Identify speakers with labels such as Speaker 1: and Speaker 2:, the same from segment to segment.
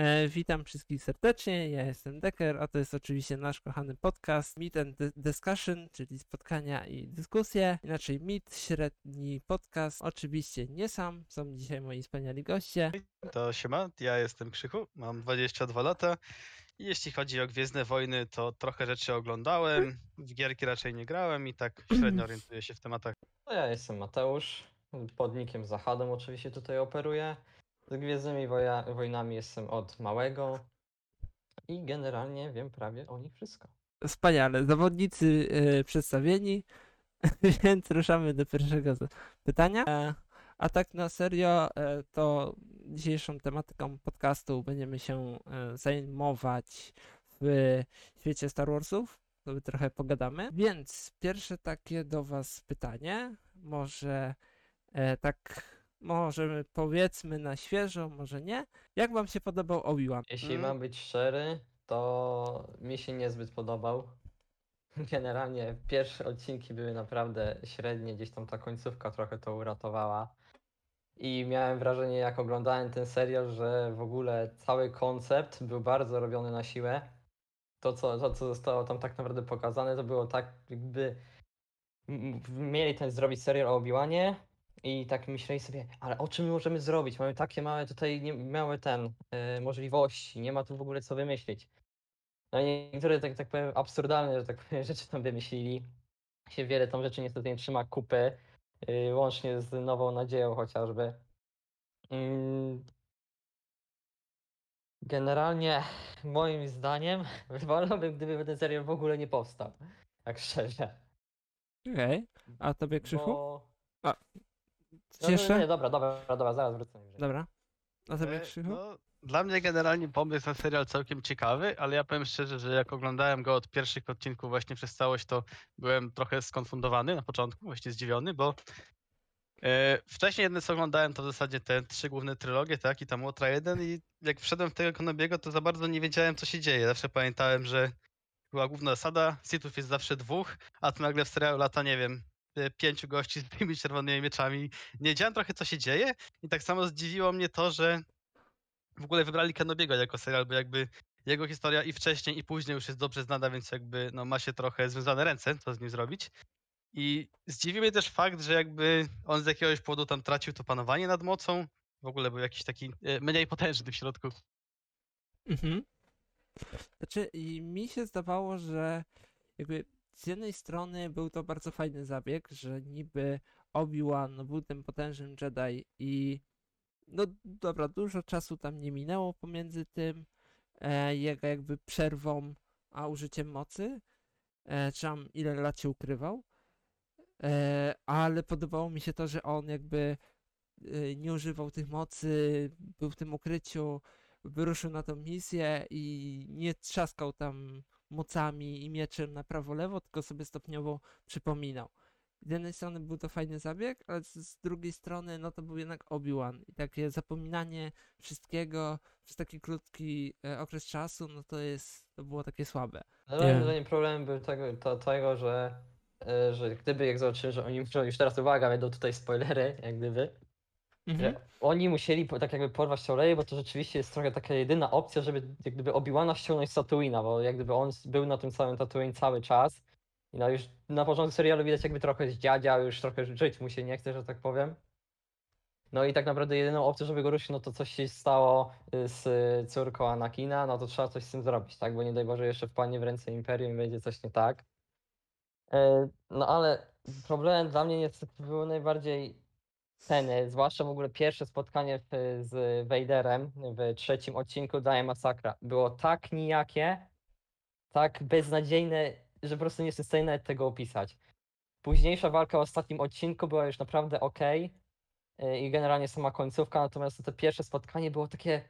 Speaker 1: E, witam wszystkich serdecznie, ja jestem Decker, a to jest oczywiście nasz kochany podcast Meet and Di- Discussion, czyli spotkania i dyskusje. Inaczej Meet, średni podcast. Oczywiście nie sam, są dzisiaj moi wspaniali goście.
Speaker 2: To siema, ja jestem Krzychu, mam 22 lata i jeśli chodzi o Gwiezdne Wojny, to trochę rzeczy oglądałem, w gierki raczej nie grałem i tak średnio orientuję się w tematach.
Speaker 3: No ja jestem Mateusz, pod nickiem Zachadem oczywiście tutaj operuję. Z Gwiezdnymi woja, Wojnami jestem od małego i generalnie wiem prawie o nich wszystko.
Speaker 1: Wspaniale, zawodnicy e, przedstawieni, więc ruszamy do pierwszego z- pytania. E, a tak na serio, e, to dzisiejszą tematyką podcastu będziemy się e, zajmować w świecie Star Warsów. Sobie trochę pogadamy. Więc pierwsze takie do Was pytanie, może e, tak, może powiedzmy na świeżo, może nie. Jak Wam się podobał Obi-Wan?
Speaker 3: Jeśli
Speaker 2: Mm.
Speaker 3: mam być szczery, to mi się niezbyt podobał. Generalnie pierwsze odcinki były naprawdę średnie, gdzieś tam ta końcówka trochę to uratowała. I miałem wrażenie, jak oglądałem ten serial, że w ogóle cały koncept był bardzo robiony na siłę. To, co, to, co zostało tam tak naprawdę pokazane, to było tak, jakby m- m- mieli ten zrobić serial o Obi-Wanie i tak myśleli sobie, ale o czym my możemy zrobić? Mamy takie małe tutaj, nie, małe ten, e, możliwości, nie ma tu w ogóle co wymyślić. No i niektóre, tak, tak powiem, absurdalne, że tak powiem, rzeczy tam wymyślili. Się wiele tam rzeczy niestety nie trzyma kupy, yy, łącznie z Nową Nadzieją chociażby. Mm. Generalnie, moim zdaniem, wolałbym, gdyby ten serial w ogóle nie powstał. Tak szczerze.
Speaker 1: Okej, a Tobie Krzychu?
Speaker 3: Bo...
Speaker 1: Co
Speaker 3: No,
Speaker 1: jeszcze?
Speaker 3: nie, dobra, dobra, dobra, zaraz wrócę.
Speaker 1: Dobra. A Tobie
Speaker 2: E,
Speaker 1: Krzychu?
Speaker 2: No, dla mnie generalnie pomysł na serial całkiem ciekawy, ale ja powiem szczerze, że jak oglądałem go od pierwszych odcinków właśnie przez całość, to byłem trochę skonfundowany na początku, właśnie zdziwiony, bo e, wcześniej jedne co oglądałem to w zasadzie te trzy główne trylogie, tak, i tam Łotra 1 i jak wszedłem w tego Konobiego, to za bardzo nie wiedziałem co się dzieje. Zawsze pamiętałem, że była główna zasada, Sithów jest zawsze dwóch, a tu nagle w serialu lata, nie wiem, pięciu gości z tymi czerwonymi mieczami. Nie wiedziałem trochę co się dzieje i tak samo zdziwiło mnie to, że w ogóle wybrali Kenobiego jako serial, bo jakby jego historia i wcześniej i później już jest dobrze znana, więc jakby no, ma się trochę związane ręce, co z nim zrobić. I zdziwił mnie też fakt, że jakby on z jakiegoś powodu tam tracił to panowanie nad mocą. W ogóle był jakiś taki e, mniej potężny w środku.
Speaker 1: Mhm. Znaczy, mi się zdawało, że jakby z jednej strony był to bardzo fajny zabieg, że niby Obi-Wan był tym potężnym Jedi i no dobra, dużo czasu tam nie minęło pomiędzy tym e, jego jakby przerwą a użyciem mocy, e, czy tam ile lat się ukrywał, e, ale podobało mi się to, że on jakby nie używał tych mocy, był w tym ukryciu, wyruszył na tą misję i nie trzaskał tam mocami i mieczem na prawo-lewo, tylko sobie stopniowo przypominał. Z jednej strony był to fajny zabieg, ale z, drugiej strony no to był jednak Obi-Wan i takie zapominanie wszystkiego przez taki krótki e, okres czasu, no to jest, to było takie słabe.
Speaker 3: No, moim zdaniem problem był tego, to, tego że, e, że gdyby jak zobaczyłem, że oni muszą, już teraz uwaga, będą tutaj spoilery, jak gdyby,
Speaker 1: Mhm.
Speaker 3: że oni musieli po- tak jakby porwać Leję, bo to rzeczywiście jest trochę taka jedyna opcja, żeby jak gdyby Obi-Wana ściągnąć z bo jak gdyby on s- był na tym samym Tatooine cały czas i no już na początku serialu widać jakby trochę zdziadział, już trochę żyć mu się nie chce, że tak powiem. No i tak naprawdę jedyną opcją, żeby go ruszyć, no to coś się stało y, z y, córką Anakina, no to trzeba coś z tym zrobić, tak? Bo nie daj Boże jeszcze wpadnie w ręce Imperium i będzie coś nie tak. E, No ale problemem dla mnie niestety było najbardziej e, zwłaszcza w ogóle pierwsze spotkanie w, z Vaderem w trzecim odcinku Daje Masakra. Było tak nijakie, tak beznadziejne, że po prostu nie jestem w stanie nawet tego opisać. Późniejsza walka w ostatnim odcinku była już naprawdę ok i generalnie sama końcówka, natomiast to pierwsze spotkanie było takie,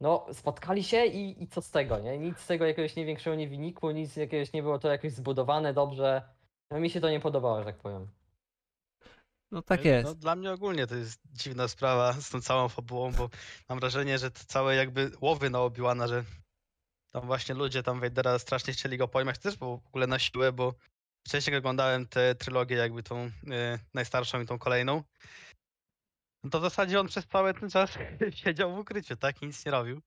Speaker 3: no spotkali się i, i co z tego, nie? Nic z tego jakiegoś nie większego nie wynikło, nic jakiegoś nie było to jakoś zbudowane dobrze. No, mi się to nie podobało, że tak powiem.
Speaker 1: No tak
Speaker 2: E,
Speaker 1: jest.
Speaker 2: No, dla mnie ogólnie to jest dziwna sprawa z tą całą fabułą, bo mam wrażenie, że te całe jakby łowy na Obi-Wana, że tam właśnie ludzie tam Vadera strasznie chcieli go pojmać też, bo w ogóle na siłę, bo wcześniej oglądałem tę trylogię jakby tą e, najstarszą i tą kolejną, no to w zasadzie on przez cały ten czas siedział w ukryciu, tak? I nic nie robił.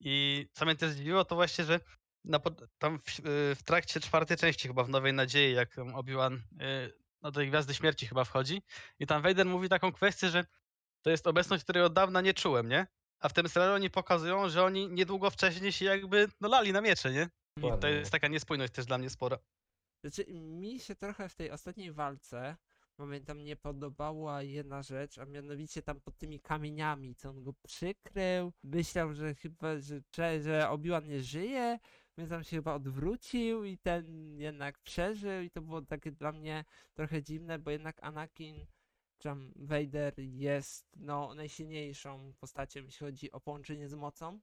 Speaker 2: I co mnie też zdziwiło, to właśnie, że na, tam w, y, w trakcie czwartej części chyba w Nowej Nadziei, jak Obi-Wan y, no, do tej Gwiazdy Śmierci chyba wchodzi i tam Vader mówi taką kwestię, że to jest obecność, której od dawna nie czułem, nie? A w tym serialu oni pokazują, że oni niedługo wcześniej się jakby no, lali na miecze, nie? I to jest taka niespójność też dla mnie spora.
Speaker 1: Znaczy, mi się trochę w tej ostatniej walce, pamiętam, nie podobała jedna rzecz, a mianowicie tam pod tymi kamieniami, co on go przykrył, myślał, że chyba, że, że, że Obi-Wan nie żyje, więc tam się chyba odwrócił i ten jednak przeżył i to było takie dla mnie trochę dziwne, bo jednak Anakin czy tam Vader jest no najsilniejszą postacią, jeśli chodzi o połączenie z mocą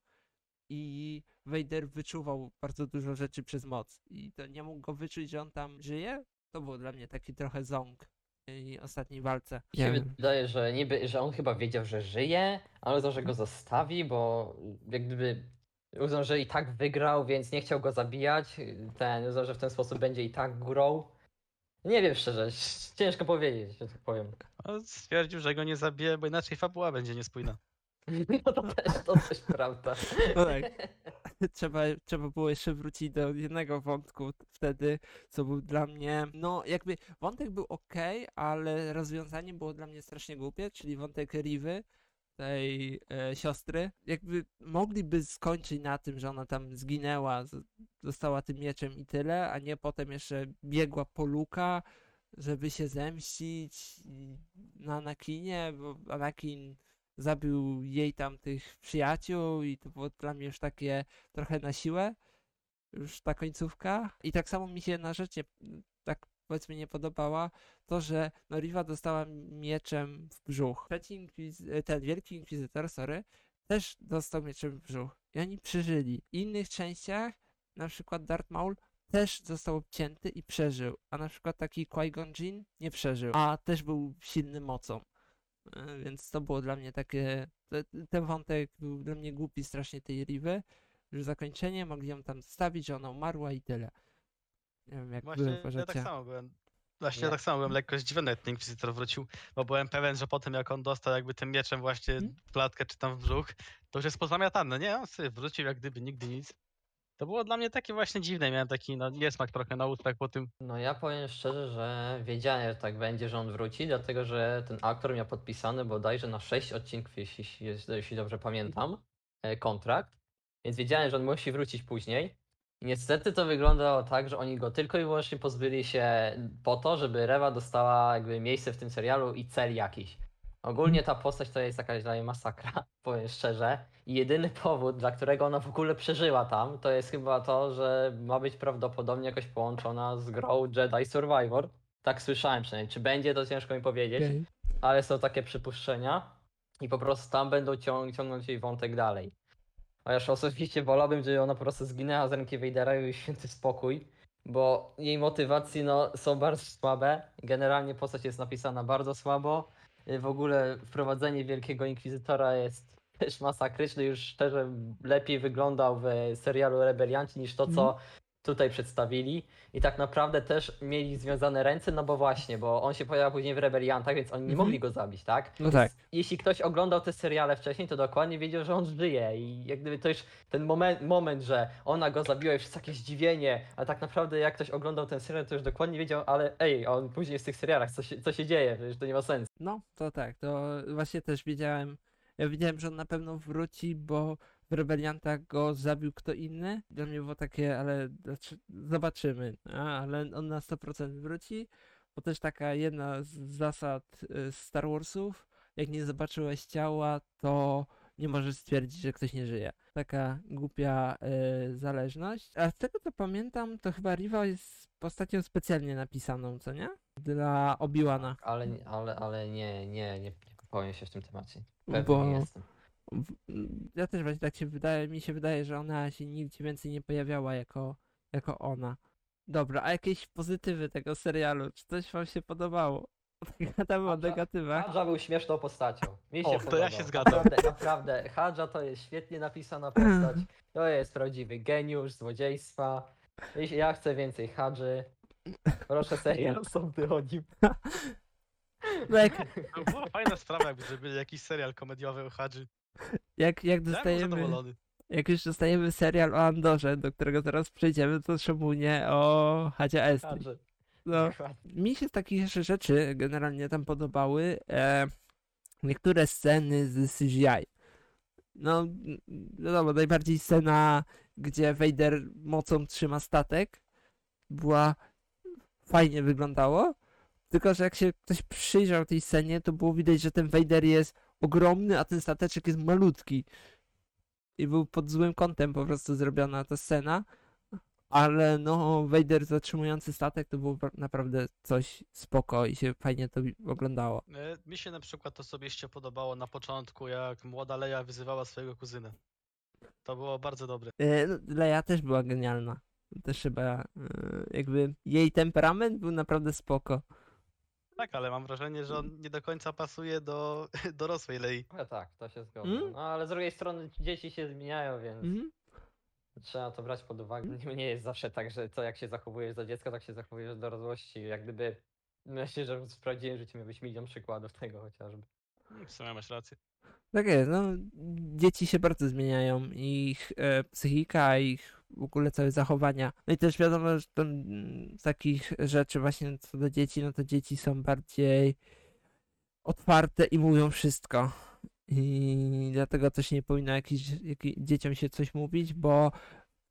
Speaker 1: i Vader wyczuwał bardzo dużo rzeczy przez moc i to nie mógł go wyczuć, że on tam żyje. To było dla mnie taki trochę ząg w tej ostatniej walce.
Speaker 3: Mi się wydaje, że niby, że on chyba wiedział, że żyje, ale to, że go zostawi, bo jak gdyby uznał, że i tak wygrał, więc nie chciał go zabijać. Ten uznał, że w ten sposób będzie i tak górą. Nie wiem szczerze, ciężko powiedzieć, że tak powiem.
Speaker 2: No, stwierdził, że go nie zabije, bo inaczej fabuła będzie niespójna.
Speaker 3: No to też, to też prawda.
Speaker 1: No tak. trzeba, trzeba było jeszcze wrócić do jednego wątku wtedy, co był dla mnie, no jakby wątek był ok, ale rozwiązanie było dla mnie strasznie głupie, czyli wątek Rivy, tej e, siostry. Jakby mogliby skończyć na tym, że ona tam zginęła, została tym mieczem i tyle, a nie potem jeszcze biegła po Luka, żeby się zemścić na Anakinie, bo Anakin zabił jej tam tych przyjaciół i to było dla mnie już takie trochę na siłę, już ta końcówka. I tak samo mi się jedna rzecz nie, tak powiedzmy nie podobała, to, że no Riva dostała mieczem w brzuch. Ten wielki inkwizytor, sorry, też dostał mieczem w brzuch. I oni przeżyli. W innych częściach, na przykład Darth Maul, też został obcięty i przeżył, a na przykład taki Qui-Gon Jinn nie przeżył, a też był silny mocą. E, Więc to było dla mnie takie. te- Ten wątek był dla mnie głupi strasznie tej Riwy. Że zakończenie mogli ją tam zostawić, że ona umarła i tyle. Nie wiem, jak wy
Speaker 2: Właśnie ja tak samo byłem. Właśnie
Speaker 3: Nie.
Speaker 2: ja tak samo byłem lekko zdziwiony, jak ten Inkwizytor wrócił, bo byłem pewien, że po tym jak on dostał jakby tym mieczem właśnie w klatkę czy tam w brzuch, to już jest pozamiatane. Nie, on sobie wrócił jak gdyby nigdy nic. To było dla mnie takie właśnie dziwne, miałem taki no, niesmak trochę na ustach po tym.
Speaker 3: No ja powiem szczerze, że wiedziałem, że tak będzie, że on wróci, dlatego że ten aktor miał podpisany bodajże na 6 odcinków, jeśli, jeśli jeśli dobrze pamiętam, e, kontrakt, więc wiedziałem, że on musi wrócić później. I niestety to wyglądało tak, że oni go tylko i wyłącznie pozbyli się po to, żeby Rewa dostała jakby miejsce w tym serialu i cel jakiś. Ogólnie ta postać to jest jakaś dla mnie masakra, powiem szczerze. I jedyny powód, dla którego ona w ogóle przeżyła tam, to jest chyba to, że ma być prawdopodobnie jakoś połączona z grą Jedi Survivor. Tak słyszałem przynajmniej. Czy będzie, to ciężko mi powiedzieć,
Speaker 1: Okej.
Speaker 3: ale są takie przypuszczenia i po prostu tam będą ciąg ciągnąć jej wątek dalej. Chociaż osobiście wolałbym, żeby ona po prostu zginęła z ręki Vadera i święty spokój, bo jej motywacje no, są bardzo słabe. Generalnie postać jest napisana bardzo słabo. Y, W ogóle wprowadzenie Wielkiego Inkwizytora jest też masakryczne. Już szczerze lepiej wyglądał w serialu Rebelianci niż to, co tutaj przedstawili. I tak naprawdę też mieli związane ręce, no bo właśnie, bo on się pojawił później w Rebeliantach, więc oni nie
Speaker 1: Mhm.
Speaker 3: mogli go zabić, tak?
Speaker 1: No tak.
Speaker 3: jeśli ktoś oglądał te seriale wcześniej, to dokładnie wiedział, że on żyje i jak gdyby to już ten moment, moment, że ona go zabiła i wszyscy takie zdziwienie, a tak naprawdę jak ktoś oglądał ten serial, to już dokładnie wiedział, ale ej, on później w tych serialach, co się, co się dzieje, przecież to nie ma sensu.
Speaker 1: No, to tak, to właśnie też wiedziałem. Ja wiedziałem, że on na pewno wróci, bo w rebeliantach go zabił kto inny. Dla mnie było takie, ale dlaczy- zobaczymy. A, ale on na 100% wróci, bo też taka jedna z zasad y, Star Warsów, jak nie zobaczyłeś ciała, to nie możesz stwierdzić, że ktoś nie żyje. Taka głupia y, zależność. A z tego co pamiętam, to chyba Riva jest postacią specjalnie napisaną, co nie? Dla Obi-Wana.
Speaker 3: Ale, ale, ale nie, nie, nie, nie się w tym temacie. Pewnie
Speaker 1: Bo-
Speaker 3: nie jestem.
Speaker 1: Ja też właśnie tak się wydaje, mi się wydaje, że ona się nigdzie więcej nie pojawiała jako, jako ona. Dobra, a jakieś pozytywy tego serialu? Czy coś wam się podobało? Gadamy o negatywach.
Speaker 3: Hadża był śmieszną postacią. Mi się
Speaker 2: O, to ja
Speaker 3: podobał.
Speaker 2: się zgadzam.
Speaker 3: Naprawdę, naprawdę. Hadża to jest świetnie napisana postać. To jest prawdziwy geniusz złodziejstwa. Jeśli Ja chcę więcej Hadży. Proszę serial sądy o nim.
Speaker 1: No jak,
Speaker 2: To była fajna sprawa, jakby zrobili jakiś serial komediowy o Hadży.
Speaker 1: Jak, jak
Speaker 2: Ja byłem
Speaker 1: dostajemy,
Speaker 2: zadowolony.
Speaker 1: jak już dostajemy serial o Andorze, do którego zaraz przejdziemy, to szczególnie o Hadzie.
Speaker 3: Także,
Speaker 1: No,
Speaker 3: dokładnie.
Speaker 1: mi się z takich rzeczy generalnie tam podobały e, niektóre sceny z CGI. No, wiadomo, najbardziej scena, gdzie Vader mocą trzyma statek, była fajnie wyglądało. Tylko, że jak się ktoś przyjrzał tej scenie, to było widać, że ten Vader jest ogromny, a ten stateczek jest malutki. I był pod złym kątem po prostu zrobiona ta scena. Ale no, Vader zatrzymujący statek to było pra- naprawdę coś spoko i się fajnie to oglądało.
Speaker 2: E, Mi się na przykład osobiście podobało na początku, jak młoda Leia wyzywała swojego kuzyna. To było bardzo dobre.
Speaker 1: E, no, Leia też była genialna. Też chyba e, jakby jej temperament był naprawdę spoko.
Speaker 2: Tak, ale mam wrażenie, że on nie do końca pasuje do dorosłej Lei.
Speaker 3: No tak, to się zgodzę.
Speaker 1: Mm?
Speaker 3: No ale z drugiej strony dzieci się zmieniają, więc
Speaker 1: Mhm.
Speaker 3: trzeba to brać pod uwagę. Nie- Nie jest zawsze tak, że to jak się zachowujesz za dziecko, tak się zachowujesz do dorosłości. Jak gdyby myślę, że w prawdziwym życiu miałbyś milion przykładów tego chociażby.
Speaker 2: Mm, W sumie masz rację.
Speaker 1: Tak jest, no dzieci się bardzo zmieniają, ich e, psychika, ich w ogóle całe zachowania. No i też wiadomo, że to, mm, z takich rzeczy właśnie co do dzieci, no to dzieci są bardziej otwarte i mówią wszystko. I dlatego też nie powinno jakiś, jaki, dzieciom się coś mówić, bo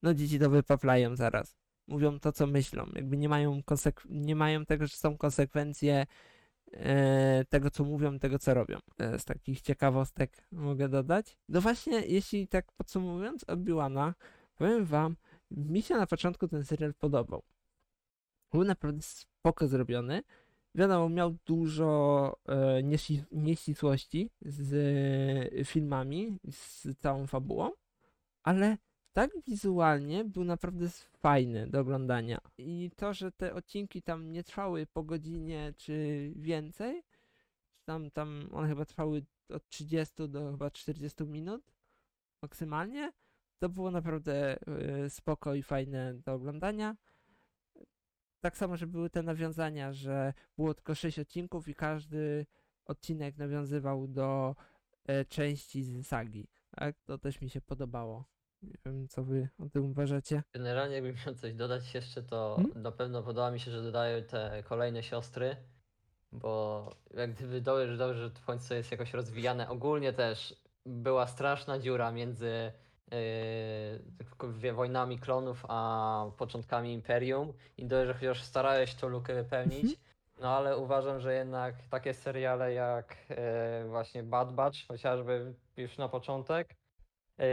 Speaker 1: no dzieci to wypaplają zaraz. Mówią to, co myślą. Jakby nie mają, konsek- nie mają tego, że są konsekwencje e, tego, co mówią, tego, co robią. E, z takich ciekawostek mogę dodać. No właśnie, jeśli tak podsumowując Obi-Wana, powiem wam, mi się na początku ten serial podobał. Był naprawdę spoko zrobiony. Wiadomo, miał dużo e, nieści- nieścisłości z e, filmami, z całą fabułą, ale tak wizualnie był naprawdę fajny do oglądania. I to, że te odcinki tam nie trwały po godzinie czy więcej, tam, tam one chyba trwały od 30 do chyba 40 minut maksymalnie, to było naprawdę e, spoko i fajne do oglądania. Tak samo, że były te nawiązania, że było tylko 6 odcinków i każdy odcinek nawiązywał do e, części z sagi. Tak? To też mi się podobało. Nie wiem, co wy o tym uważacie.
Speaker 3: Generalnie jakbym miał coś dodać jeszcze, to
Speaker 1: Hmm?
Speaker 3: na pewno podoba mi się, że dodają te kolejne siostry, bo jak gdyby dobrze, dobrze, że w końcu jest jakoś rozwijane. Ogólnie też była straszna dziura między yy, wie- wojnami klonów a początkami Imperium i dobrze, że chociaż starałeś tą lukę wypełnić.
Speaker 1: Mhm.
Speaker 3: No ale uważam, że jednak takie seriale jak yy, właśnie Bad Batch, chociażby już na początek,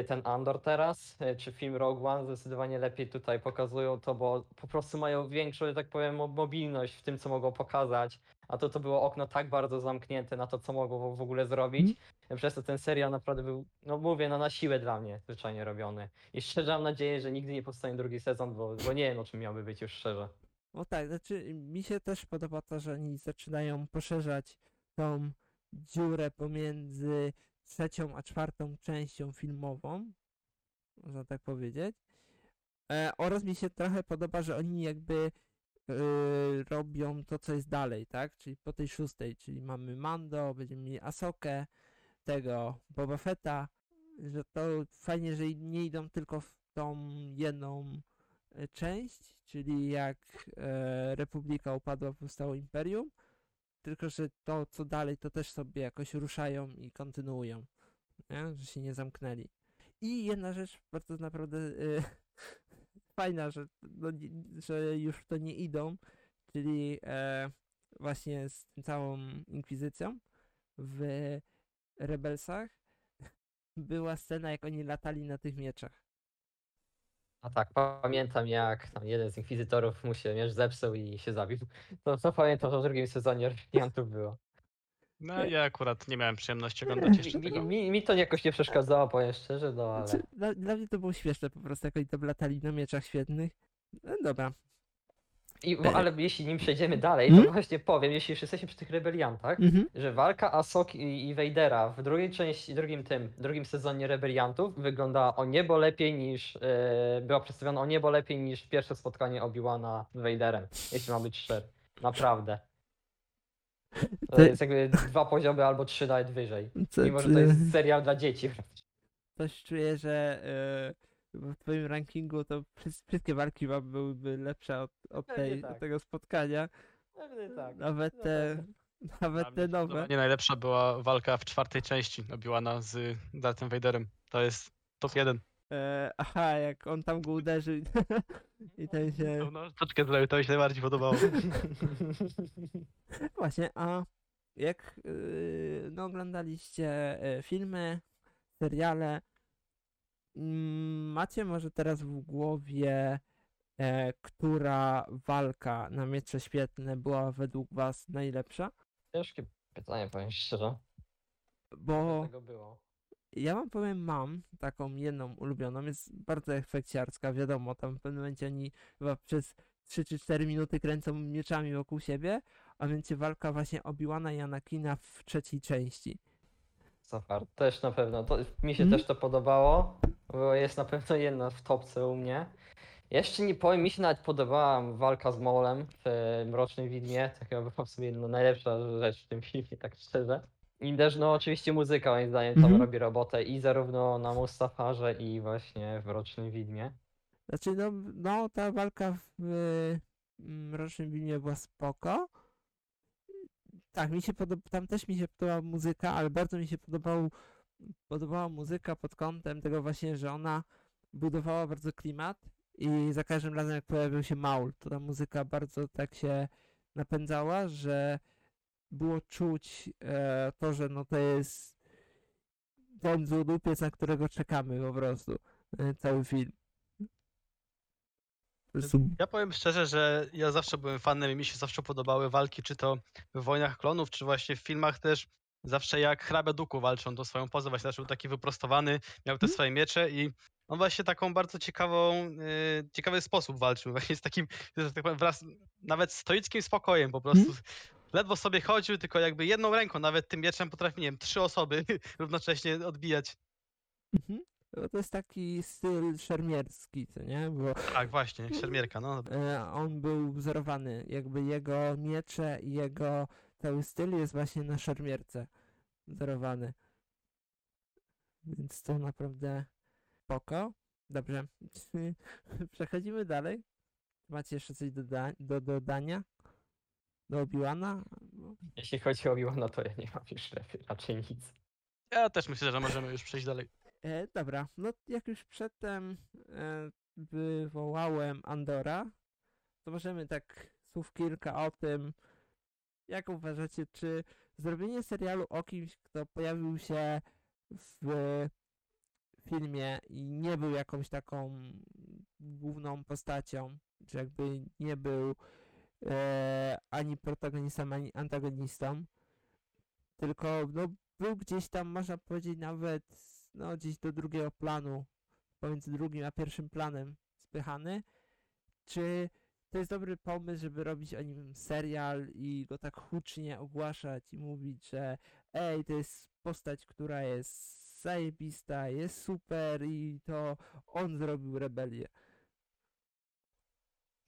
Speaker 3: ten Andor teraz, e, czy film Rogue One zdecydowanie lepiej tutaj pokazują to, bo po prostu mają większą, że tak powiem, mo- mobilność w tym, co mogą pokazać. A to to było okno tak bardzo zamknięte na to, co mogą w ogóle zrobić. Przez to ten serial naprawdę był, no mówię, no na siłę dla mnie zwyczajnie robiony. I szczerze mam nadzieję, że nigdy nie powstanie drugi sezon, bo, bo nie wiem, o czym miałby być już szczerze.
Speaker 1: No tak, znaczy mi się też podoba to, że oni zaczynają poszerzać tą dziurę pomiędzy trzecią a czwartą częścią filmową, można tak powiedzieć. E, oraz mi się trochę podoba, że oni jakby e, robią to, co jest dalej, tak? Czyli po tej szóstej, czyli mamy Mando, będziemy mieli Asokę, tego Boba Fetta, że to fajnie, że nie idą tylko w tą jedną e, część, czyli jak e, Republika upadła, powstało Imperium, tylko że to, co dalej, to też sobie jakoś ruszają i kontynuują, nie? że się nie zamknęli. I jedna rzecz bardzo naprawdę e, fajna, że, no, że już w to nie idą, czyli e, właśnie z tym całą Inkwizycją w Rebelsach była scena, jak oni latali na tych mieczach.
Speaker 3: A tak, pamiętam jak tam jeden z inkwizytorów mu się miecz zepsuł i się zabił. To, to pamiętam, że w drugim sezonie Rebeliantów było.
Speaker 2: No ja akurat nie miałem przyjemności oglądać jeszcze
Speaker 3: Mi,
Speaker 2: tego.
Speaker 3: mi, mi to jakoś nie przeszkadzało, powiem szczerze, no ale...
Speaker 1: Znaczy, dla, dla mnie to było śmieszne po prostu, jak oni tam latali na mieczach świetnych. No dobra.
Speaker 3: I, bo, ale jeśli nim przejdziemy dalej,
Speaker 1: Hmm?
Speaker 3: to właśnie powiem, jeśli już jesteśmy przy tych rebeliantach,
Speaker 1: Mhm.
Speaker 3: że walka Asoki i, i Vadera w drugiej części, drugim tym, drugim sezonie rebeliantów wyglądała o niebo lepiej niż, e, była przedstawiona o niebo lepiej niż pierwsze spotkanie Obi-Wana z Vaderem, jeśli mam być szczery. Naprawdę. To jest jakby dwa poziomy albo trzy nawet wyżej.
Speaker 1: Co,
Speaker 3: Mimo, że to jest serial dla dzieci.
Speaker 1: coś czuję, że e, w twoim rankingu to wszy- wszystkie walki wam byłyby lepsze od, od, tej,
Speaker 3: tak.
Speaker 1: od tego spotkania.
Speaker 3: Pewnie tak.
Speaker 1: Nawet te, nawet te nowe.
Speaker 2: Nie najlepsza była walka w czwartej części Obi-Wana z Darthem Vaderem. To jest top 1.
Speaker 1: E, aha, jak on tam go uderzył i- ten się...
Speaker 2: No, troszeczkę zrobił, to mi się najbardziej podobało.
Speaker 1: Właśnie, a jak yy, no, oglądaliście e, filmy, seriale, mm, macie może teraz w głowie, e, która walka na miecze świetlne była według was najlepsza?
Speaker 3: Ciężkie pytanie, powiem szczerze.
Speaker 1: Bo
Speaker 3: Tego było.
Speaker 1: ja wam powiem, mam taką jedną ulubioną, jest bardzo efekciarska, wiadomo, tam w pewnym momencie oni chyba przez 3 czy 4 minuty kręcą mieczami wokół siebie, a mianowicie walka właśnie Obi-Wana i Anakina w trzeciej części.
Speaker 3: Super, też na pewno. To, mi się
Speaker 1: Mhm.
Speaker 3: też to podobało, bo jest na pewno jedna w topce u mnie. Jeszcze nie powiem, mi się nawet podobała walka z Molem w Mrocznym Widmie. To chyba była w sumie no, najlepsza rzecz w tym filmie, tak szczerze. I też no oczywiście muzyka moim zdaniem tam
Speaker 1: Mhm.
Speaker 3: robi robotę i zarówno na Mustafarze i właśnie w Mrocznym Widmie.
Speaker 1: Znaczy, no, no ta walka w mm, Mrocznym Wilnie była spoko. Tak, mi się podoba, tam też mi się podobała muzyka, ale bardzo mi się podobał, podobała muzyka pod kątem tego właśnie, że ona budowała bardzo klimat i za każdym razem jak pojawił się Maul, to ta muzyka bardzo tak się napędzała, że było czuć e, to, że no to jest ten złodupiec, na którego czekamy po prostu e, cały film.
Speaker 2: Ja powiem szczerze, że ja zawsze byłem fanem i mi się zawsze podobały walki, czy to w Wojnach Klonów, czy właśnie w filmach też. Zawsze jak hrabia Duku walczą tą swoją pozę, właśnie był taki wyprostowany, miał te
Speaker 1: Mhm.
Speaker 2: swoje miecze i on właśnie taką bardzo ciekawą, yy, ciekawy sposób walczył, właśnie z takim, że tak powiem, wraz nawet stoickim spokojem po prostu. Ledwo sobie chodził, tylko jakby jedną ręką, nawet tym mieczem potrafi, nie wiem, trzy osoby równocześnie odbijać.
Speaker 1: Mhm. To jest taki styl szermierski, co nie? Bo
Speaker 2: Tak, właśnie, jak szermierka, no.
Speaker 1: e, on był wzorowany, jakby jego miecze i jego cały styl jest właśnie na szermierce wzorowany. Więc to naprawdę spoko. Dobrze. Przechodzimy dalej. Macie jeszcze coś do, do dodania? Do Obi-Wana? No.
Speaker 3: Jeśli chodzi o Iwana, to ja nie mam już raczej nic.
Speaker 2: Ja też myślę, że możemy już przejść dalej.
Speaker 1: E, dobra, no jak już przedtem e, wywołałem Andora, to możemy tak słów kilka o tym, jak uważacie, czy zrobienie serialu o kimś, kto pojawił się w filmie i nie był jakąś taką główną postacią, czy jakby nie był e, ani protagonistą, ani antagonistą, tylko no, był gdzieś tam, można powiedzieć, nawet no, gdzieś do drugiego planu, pomiędzy drugim a pierwszym planem spychany. Czy to jest dobry pomysł, żeby robić o nim serial i go tak hucznie ogłaszać i mówić, że ej, to jest postać, która jest zajebista, jest super i to on zrobił rebelię.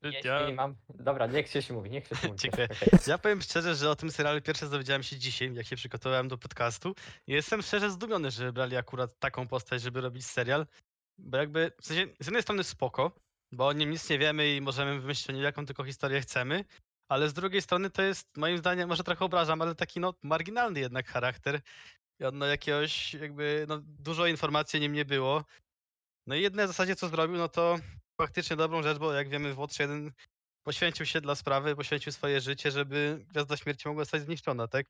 Speaker 3: Jeśli mam... Dobra, niech się mówi, niech się mówi.
Speaker 2: Dziękuję. Ja powiem szczerze, że o tym serialu pierwsze dowiedziałem się dzisiaj, jak się przygotowałem do podcastu. I jestem szczerze zdumiony, że brali akurat taką postać, żeby robić serial. Bo jakby, w sensie, z jednej strony spoko, bo o nim nic nie wiemy i możemy wymyślić o nim jaką tylko historię chcemy, ale z drugiej strony to jest, moim zdaniem, może trochę obrażam, ale taki no marginalny jednak charakter. No jakiegoś, jakby, no dużo informacji o nim nie było. No i jedyne w zasadzie co zrobił, no to faktycznie dobrą rzecz, bo jak wiemy Watch 1 poświęcił się dla sprawy, poświęcił swoje życie, żeby Gwiazda Śmierci mogła zostać zniszczona, tak?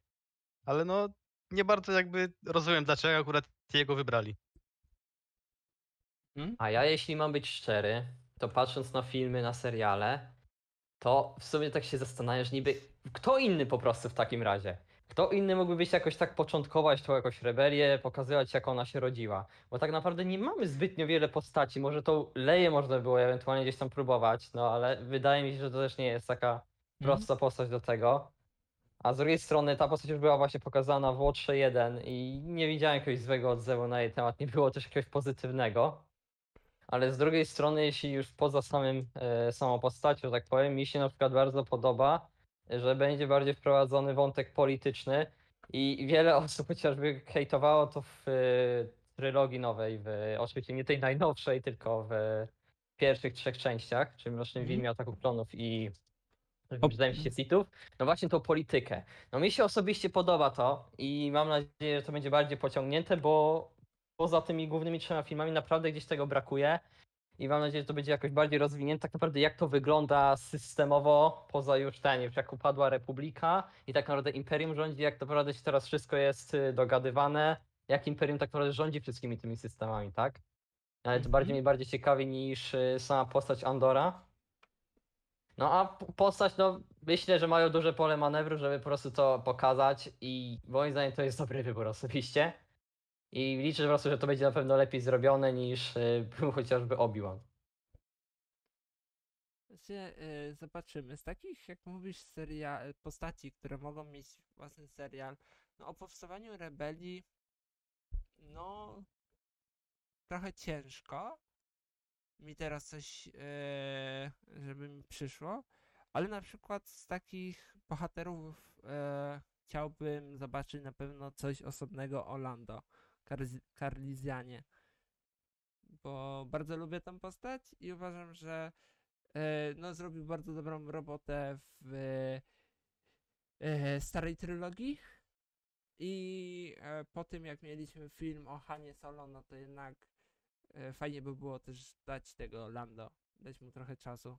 Speaker 2: Ale no, nie bardzo jakby rozumiem, dlaczego akurat jego wybrali.
Speaker 3: A ja jeśli mam być szczery, to patrząc na filmy, na seriale, to w sumie tak się zastanawiasz niby, kto inny po prostu w takim razie? Kto inny mógłby być jakoś tak początkować tą jakąś rebelię, pokazywać jak ona się rodziła? Bo tak naprawdę nie mamy zbytnio wiele postaci, może tą Leję można było ewentualnie gdzieś tam próbować, no ale wydaje mi się, że to też nie jest taka prosta postać do tego. A z drugiej strony ta postać już była właśnie pokazana w Łotrze 1 i nie widziałem jakiegoś złego odzewu na jej temat, nie było też jakiegoś pozytywnego. Ale z drugiej strony, jeśli już poza samym, e, samą postacią, tak powiem, mi się na przykład bardzo podoba, że będzie bardziej wprowadzony wątek polityczny i wiele osób chociażby hejtowało to w e, trylogii nowej, w, oczywiście nie tej najnowszej, tylko w pierwszych trzech częściach, czyli Mrocznym
Speaker 1: Mhm.
Speaker 3: Wilmie, Ataku Klonów i Wydaje się Sithów, no właśnie tą politykę. No mi się osobiście podoba to i mam nadzieję, że to będzie bardziej pociągnięte, bo poza tymi głównymi trzema filmami naprawdę gdzieś tego brakuje i mam nadzieję, że to będzie jakoś bardziej rozwinięte, tak naprawdę jak to wygląda systemowo, poza już ten, już jak upadła Republika i tak naprawdę Imperium rządzi, jak to naprawdę się teraz wszystko jest y, dogadywane, jak Imperium tak naprawdę rządzi wszystkimi tymi systemami, tak? Ale to
Speaker 1: Mhm.
Speaker 3: bardziej mnie bardziej ciekawi niż y, sama postać Andora. No a postać, no myślę, że mają duże pole manewru, żeby po prostu to pokazać i moim zdaniem to jest dobry wybór osobiście. I liczę po prostu, że to będzie na pewno lepiej zrobione niż y, był chociażby Obi-Wan.
Speaker 1: Znaczy, y, zobaczymy. Z takich, jak mówisz, seria, postaci, które mogą mieć własny serial, no o powstawaniu rebelii, no trochę ciężko. Mi teraz coś, e, żeby mi przyszło, ale na przykład z takich bohaterów e, chciałbym zobaczyć na pewno coś osobnego o Lando Carlizianie, bo bardzo lubię tą postać i uważam, że e, no, zrobił bardzo dobrą robotę w e, starej trylogii. I e, po tym, jak mieliśmy film o Hanie Solo, no to jednak fajnie by było też dać tego Lando, dać mu trochę czasu.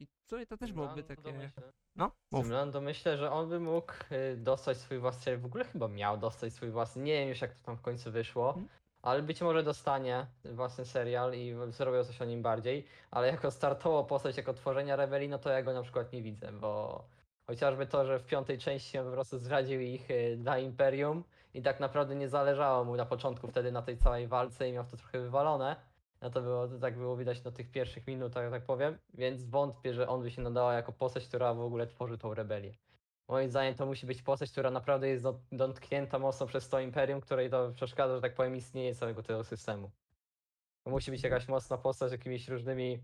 Speaker 1: I w sumie to też byłoby takie.
Speaker 3: myślę-
Speaker 1: No, mów.
Speaker 3: myślę, że on by mógł y, dostać swój własny, w ogóle chyba miał dostać swój własny, nie wiem już jak to tam w końcu wyszło,
Speaker 1: Mhm.
Speaker 3: ale być może dostanie własny serial i zrobią coś o nim bardziej, ale jako startowo postać, jako tworzenia rebelii, no to ja go na przykład nie widzę, bo chociażby to, że w piątej części on po prostu zdradził ich y, dla Imperium i tak naprawdę nie zależało mu na początku wtedy na tej całej walce i miał to trochę wywalone, no to było, to tak było widać na tych pierwszych minutach, tak powiem, więc wątpię, że on by się nadała jako postać, która w ogóle tworzy tą rebelię. Moim zdaniem to musi być postać, która naprawdę jest dot- dotknięta mocno przez to imperium, której to przeszkadza, że tak powiem, istnienie całego tego systemu. To musi być jakaś mocna postać z jakimiś różnymi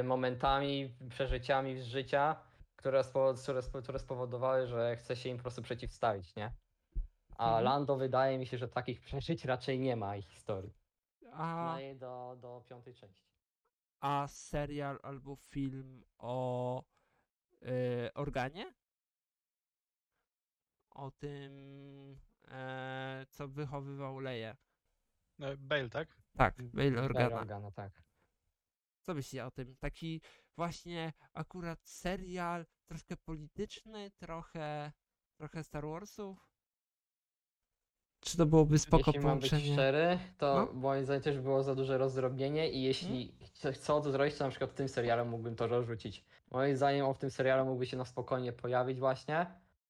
Speaker 3: y, momentami, przeżyciami z życia, które, które, spo- które spowodowały, że chce się im po prostu przeciwstawić, nie? A
Speaker 1: Mhm.
Speaker 3: Lando wydaje mi się, że takich przeżyć raczej nie ma ich historii.
Speaker 1: A,
Speaker 3: Przynajmniej do, do piątej części.
Speaker 1: a serial albo film o y, organie? O tym, e, co wychowywał Leję.
Speaker 2: E, Bale, tak?
Speaker 1: Tak, Bail Organa.
Speaker 3: Organa, tak.
Speaker 1: Co myślicie o tym? Taki właśnie akurat serial, troszkę polityczny, trochę, trochę Star Warsów? Czy to byłoby spoko
Speaker 3: Jeśli mam być
Speaker 1: połączenie?
Speaker 3: szczery, to
Speaker 1: No.
Speaker 3: moim zdaniem też było za duże rozdrobnienie i jeśli chce- chcą to zrobić, to na przykład w tym serialu mógłbym to rozrzucić. Moim zdaniem on w tym serialu mógłby się na spokojnie pojawić właśnie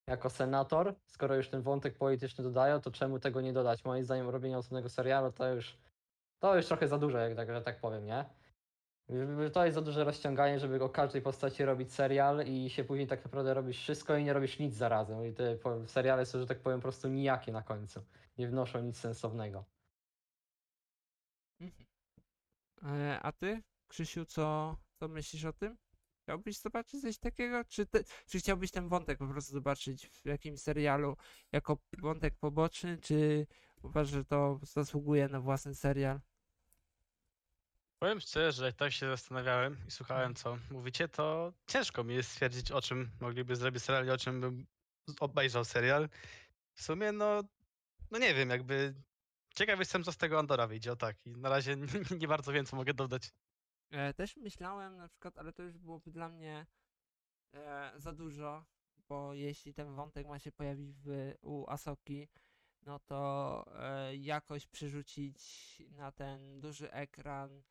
Speaker 3: jako senator. Skoro już ten wątek polityczny dodają, to czemu tego nie dodać? Moim zdaniem robienie osobnego serialu to już to już trochę za dużo, jak tak, że tak powiem, nie? To jest za duże rozciąganie, żeby o każdej postaci robić serial i się później tak naprawdę robisz wszystko i nie robisz nic zarazem. I te seriale są, że tak powiem, po prostu nijakie na końcu. Nie wnoszą nic sensownego.
Speaker 1: Mhm. E, a ty, Krzysiu, co, co myślisz o tym? Chciałbyś zobaczyć coś takiego? Czy, czy chciałbyś ten wątek po prostu zobaczyć w jakimś serialu jako wątek poboczny, czy uważasz, że to zasługuje na własny serial?
Speaker 2: Powiem szczerze, że jak tak się zastanawiałem i słuchałem, co mówicie, to ciężko mi jest stwierdzić, o czym mogliby zrobić serial i o czym bym obejrzał serial. W sumie, no, no nie wiem, jakby ciekaw jestem, co z tego Andora wyjdzie, o tak. I na razie nie, nie bardzo wiem, co mogę dodać.
Speaker 1: E, też myślałem na przykład, ale to już byłoby dla mnie e, za dużo, bo jeśli ten wątek ma się pojawić w, u Asoki, no to e, jakoś przerzucić na ten duży ekran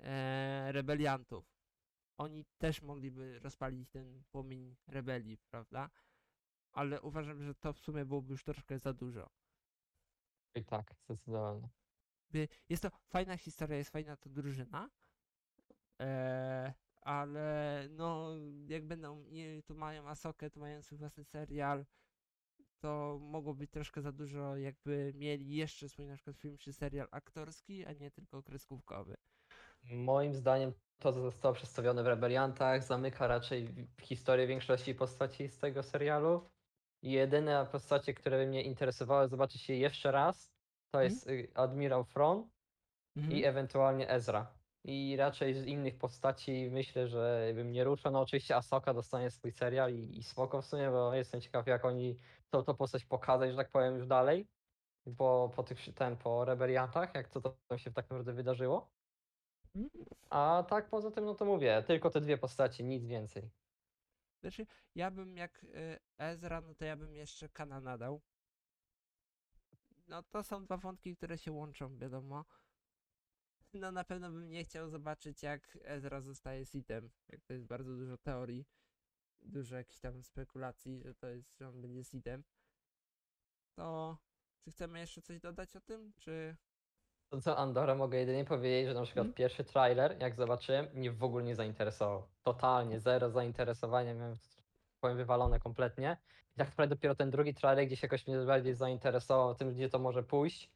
Speaker 1: e, rebeliantów. Oni też mogliby rozpalić ten płomień rebelii, prawda? Ale uważam, że to w sumie byłoby już troszkę za dużo.
Speaker 3: I tak, zdecydowanie.
Speaker 1: jest to fajna historia, jest fajna to drużyna, e, ale no jak będą, nie, tu mają Asokę, tu mają swój własny serial, to mogło być troszkę za dużo, jakby mieli jeszcze swój na przykład film czy serial aktorski, a nie tylko kreskówkowy.
Speaker 3: Moim zdaniem to, co zostało przedstawione w Rebeliantach, zamyka raczej historię większości postaci z tego serialu. Jedyne postacie, które by mnie interesowały zobaczyć je jeszcze raz, to
Speaker 1: Mhm.
Speaker 3: jest y, Admirał Thrawn
Speaker 1: Mhm.
Speaker 3: i ewentualnie Ezra. I raczej z innych postaci myślę, że bym nie ruszał. No oczywiście Asoka dostanie swój serial i, i spoko w sumie, bo jestem ciekaw jak oni tą, tą postać pokazać, że tak powiem, już dalej. Po, po tych ten, po rebeliantach, jak to tam się tak naprawdę wydarzyło. A tak poza tym, no to mówię, tylko te dwie postacie, nic więcej.
Speaker 1: Znaczy, ja bym jak y, Ezra, no to ja bym jeszcze Kana nadał. No to są dwa wątki, które się łączą, wiadomo. No na pewno bym nie chciał zobaczyć, jak Ezra zostaje Sithem. Jak to jest bardzo dużo teorii, dużo jakichś tam spekulacji, że to jest, że on będzie Sithem. To czy chcemy jeszcze coś dodać o tym, czy...
Speaker 3: To co Andora mogę jedynie powiedzieć, że na przykład
Speaker 1: Mhm.
Speaker 3: pierwszy trailer, jak zobaczyłem, mnie w ogóle nie zainteresował. Totalnie, zero zainteresowania, miałem powiem wywalone kompletnie. I tak naprawdę dopiero ten drugi trailer gdzieś jakoś mnie bardziej zainteresował tym, gdzie to może pójść.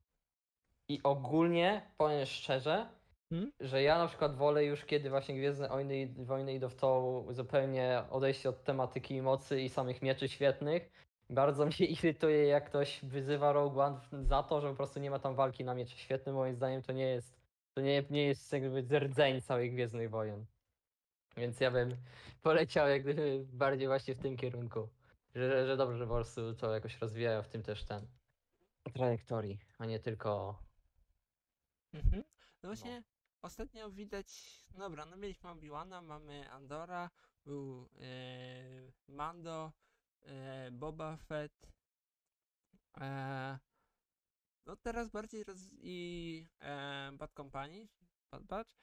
Speaker 3: I ogólnie, powiem szczerze,
Speaker 1: Hmm?
Speaker 3: że ja na przykład wolę już kiedy właśnie Gwiezdne Wojny, wojny idą w to zupełnie odejście od tematyki mocy i samych mieczy świetnych. Bardzo mnie irytuje, jak ktoś wyzywa Rogue One za to, że po prostu nie ma tam walki na miecze świetnym. Moim zdaniem to nie jest, to nie, nie jest jakby rdzeń całych Gwiezdnych Wojen. Więc ja bym poleciał jak gdyby bardziej właśnie w tym kierunku. Że, że dobrze, że po prostu to jakoś rozwijają w tym też ten trajektorii, a nie tylko
Speaker 1: Mhm. No właśnie, ostatnio widać, dobra, no mieliśmy Obi-Wana, mamy Andora, był e, Mando, e, Boba Fett, e, no teraz bardziej roz... i e, Bad Company, Bad Batch.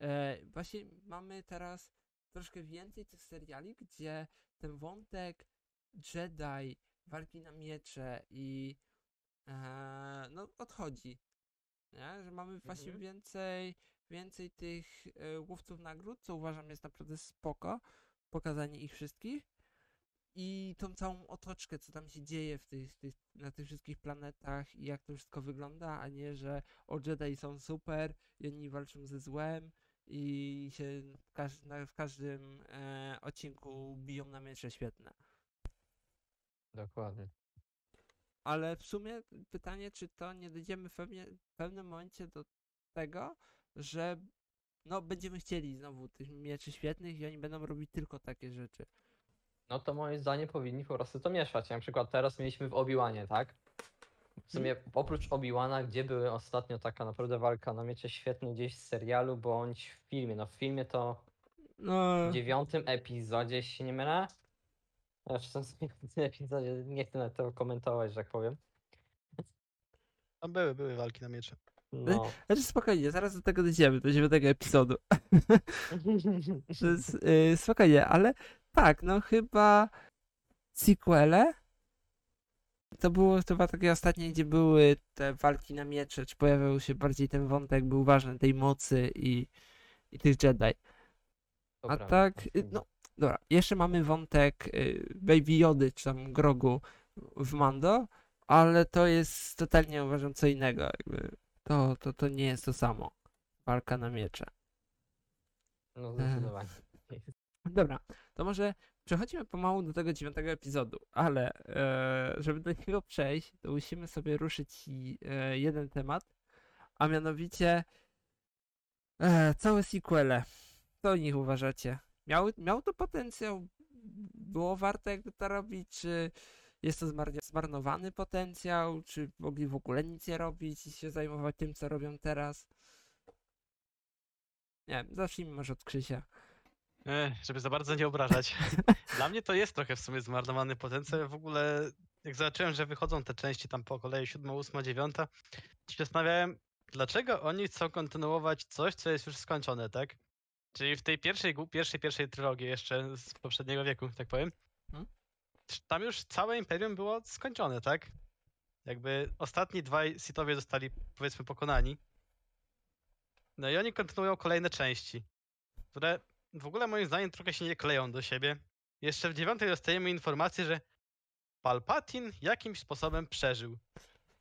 Speaker 1: E, właśnie mamy teraz troszkę więcej tych seriali, gdzie ten wątek Jedi, walki na miecze i e, no odchodzi. Nie? Że mamy właśnie
Speaker 3: Mhm.
Speaker 1: więcej, więcej tych e, łowców nagród, co uważam jest naprawdę spoko, pokazanie ich wszystkich i tą całą otoczkę, co tam się dzieje w tych, tych, na tych wszystkich planetach i jak to wszystko wygląda, a nie, że o Jedi są super i oni walczą ze złem i się w, każ- na, w każdym e, odcinku biją na miecze świetne.
Speaker 3: Dokładnie.
Speaker 1: Ale w sumie pytanie, czy to nie dojdziemy w, pewnie, w pewnym momencie do tego, że no będziemy chcieli znowu tych mieczy świetnych i oni będą robić tylko takie rzeczy.
Speaker 3: No to moim zdaniem powinni po prostu to mieszać. Na przykład teraz mieliśmy w Obi-Wanie, tak? W sumie oprócz Obi-Wana, gdzie były ostatnio taka naprawdę walka na miecze świetne gdzieś z serialu, bądź w filmie. No w filmie to
Speaker 1: No,
Speaker 3: w dziewiątym epizodzie, jeśli się nie mylę. Znaczy w dziewiątym epizodzie, nie chcę nawet tego komentować, że tak powiem.
Speaker 2: Tam były, były walki na miecze.
Speaker 3: No.
Speaker 1: znaczy spokojnie, zaraz do tego dojdziemy, do dziewiątego epizodu. To jest, y, spokojnie, ale tak, no chyba sequele to było chyba takie ostatnie, gdzie były te walki na miecze, czy pojawiał się bardziej ten wątek, był ważny tej mocy i, i tych Jedi. A tak, y, no dobra, jeszcze mamy wątek y, Baby Jody, czy tam Grogu w Mando, ale to jest totalnie uważam co innego, jakby to, to, to nie jest to samo. Walka na miecze.
Speaker 3: No zdecydowanie.
Speaker 1: Dobra, to może przechodzimy pomału do tego dziewiątego epizodu, ale e, żeby do niego przejść, to musimy sobie ruszyć e, jeden temat, a mianowicie e, całe sequele. Co o nich uważacie? Miały, miał to potencjał? Było warto jakby to robić? Czy jest to zmarnowany potencjał? Czy mogli w ogóle nic nie robić i się zajmować tym, co robią teraz? Nie wiem, zacznijmy może od Krzysia.
Speaker 2: Żeby za bardzo nie obrażać. Dla mnie to jest trochę w sumie zmarnowany potencjał. W ogóle jak zobaczyłem, że wychodzą te części tam po kolei 7, 8, 9, to się zastanawiałem, dlaczego oni chcą kontynuować coś, co jest już skończone, tak? Czyli w tej pierwszej, pierwszej, pierwszej trylogii jeszcze z poprzedniego wieku, tak powiem.
Speaker 1: Mhm.
Speaker 2: Tam już całe Imperium było skończone, tak? Jakby ostatni dwaj Sithowie zostali powiedzmy pokonani. No i oni kontynuują kolejne części, które w ogóle moim zdaniem trochę się nie kleją do siebie. Jeszcze w dziewiątej dostajemy informację, że Palpatine jakimś sposobem przeżył.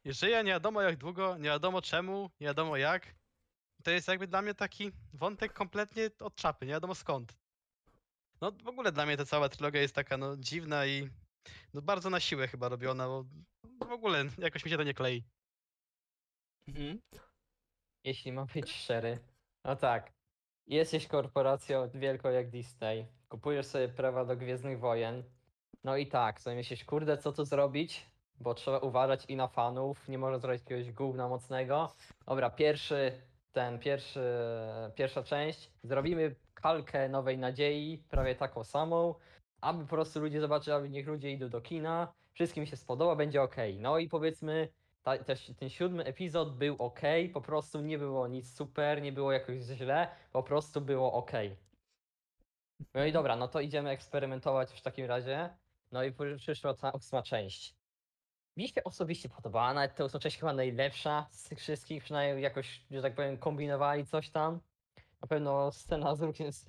Speaker 2: Żyje nie wiadomo jak długo, nie wiadomo czemu, nie wiadomo jak. To jest jakby dla mnie taki wątek kompletnie od czapy, nie wiadomo skąd. No w ogóle dla mnie ta cała trylogia jest taka no dziwna i no bardzo na siłę chyba robiona, bo w ogóle jakoś mi się to nie klei.
Speaker 1: Mhm.
Speaker 3: Jeśli mam być szczery, no tak. Jesteś korporacją wielką jak Disney, kupujesz sobie prawa do Gwiezdnych Wojen, no i tak, sobie myślisz, kurde, co tu zrobić? Bo trzeba uważać i na fanów, nie można zrobić jakiegoś gówna mocnego. Dobra, pierwszy, ten, pierwszy, pierwsza część, zrobimy kalkę Nowej Nadziei, prawie taką samą, aby po prostu ludzie zobaczyli, aby niech ludzie idą do kina, wszystkim się spodoba, będzie ok. No i powiedzmy, ta, też ten siódmy epizod był ok, po prostu nie było nic super, nie było jakoś źle, po prostu było ok. No i dobra, no to idziemy eksperymentować w takim razie. No i przy- przyszła ta ósma część. Mi się osobiście podobała, nawet ta ósma część chyba najlepsza z tych wszystkich, przynajmniej jakoś, że tak powiem, kombinowali coś tam. Na pewno scena z Luke'em, z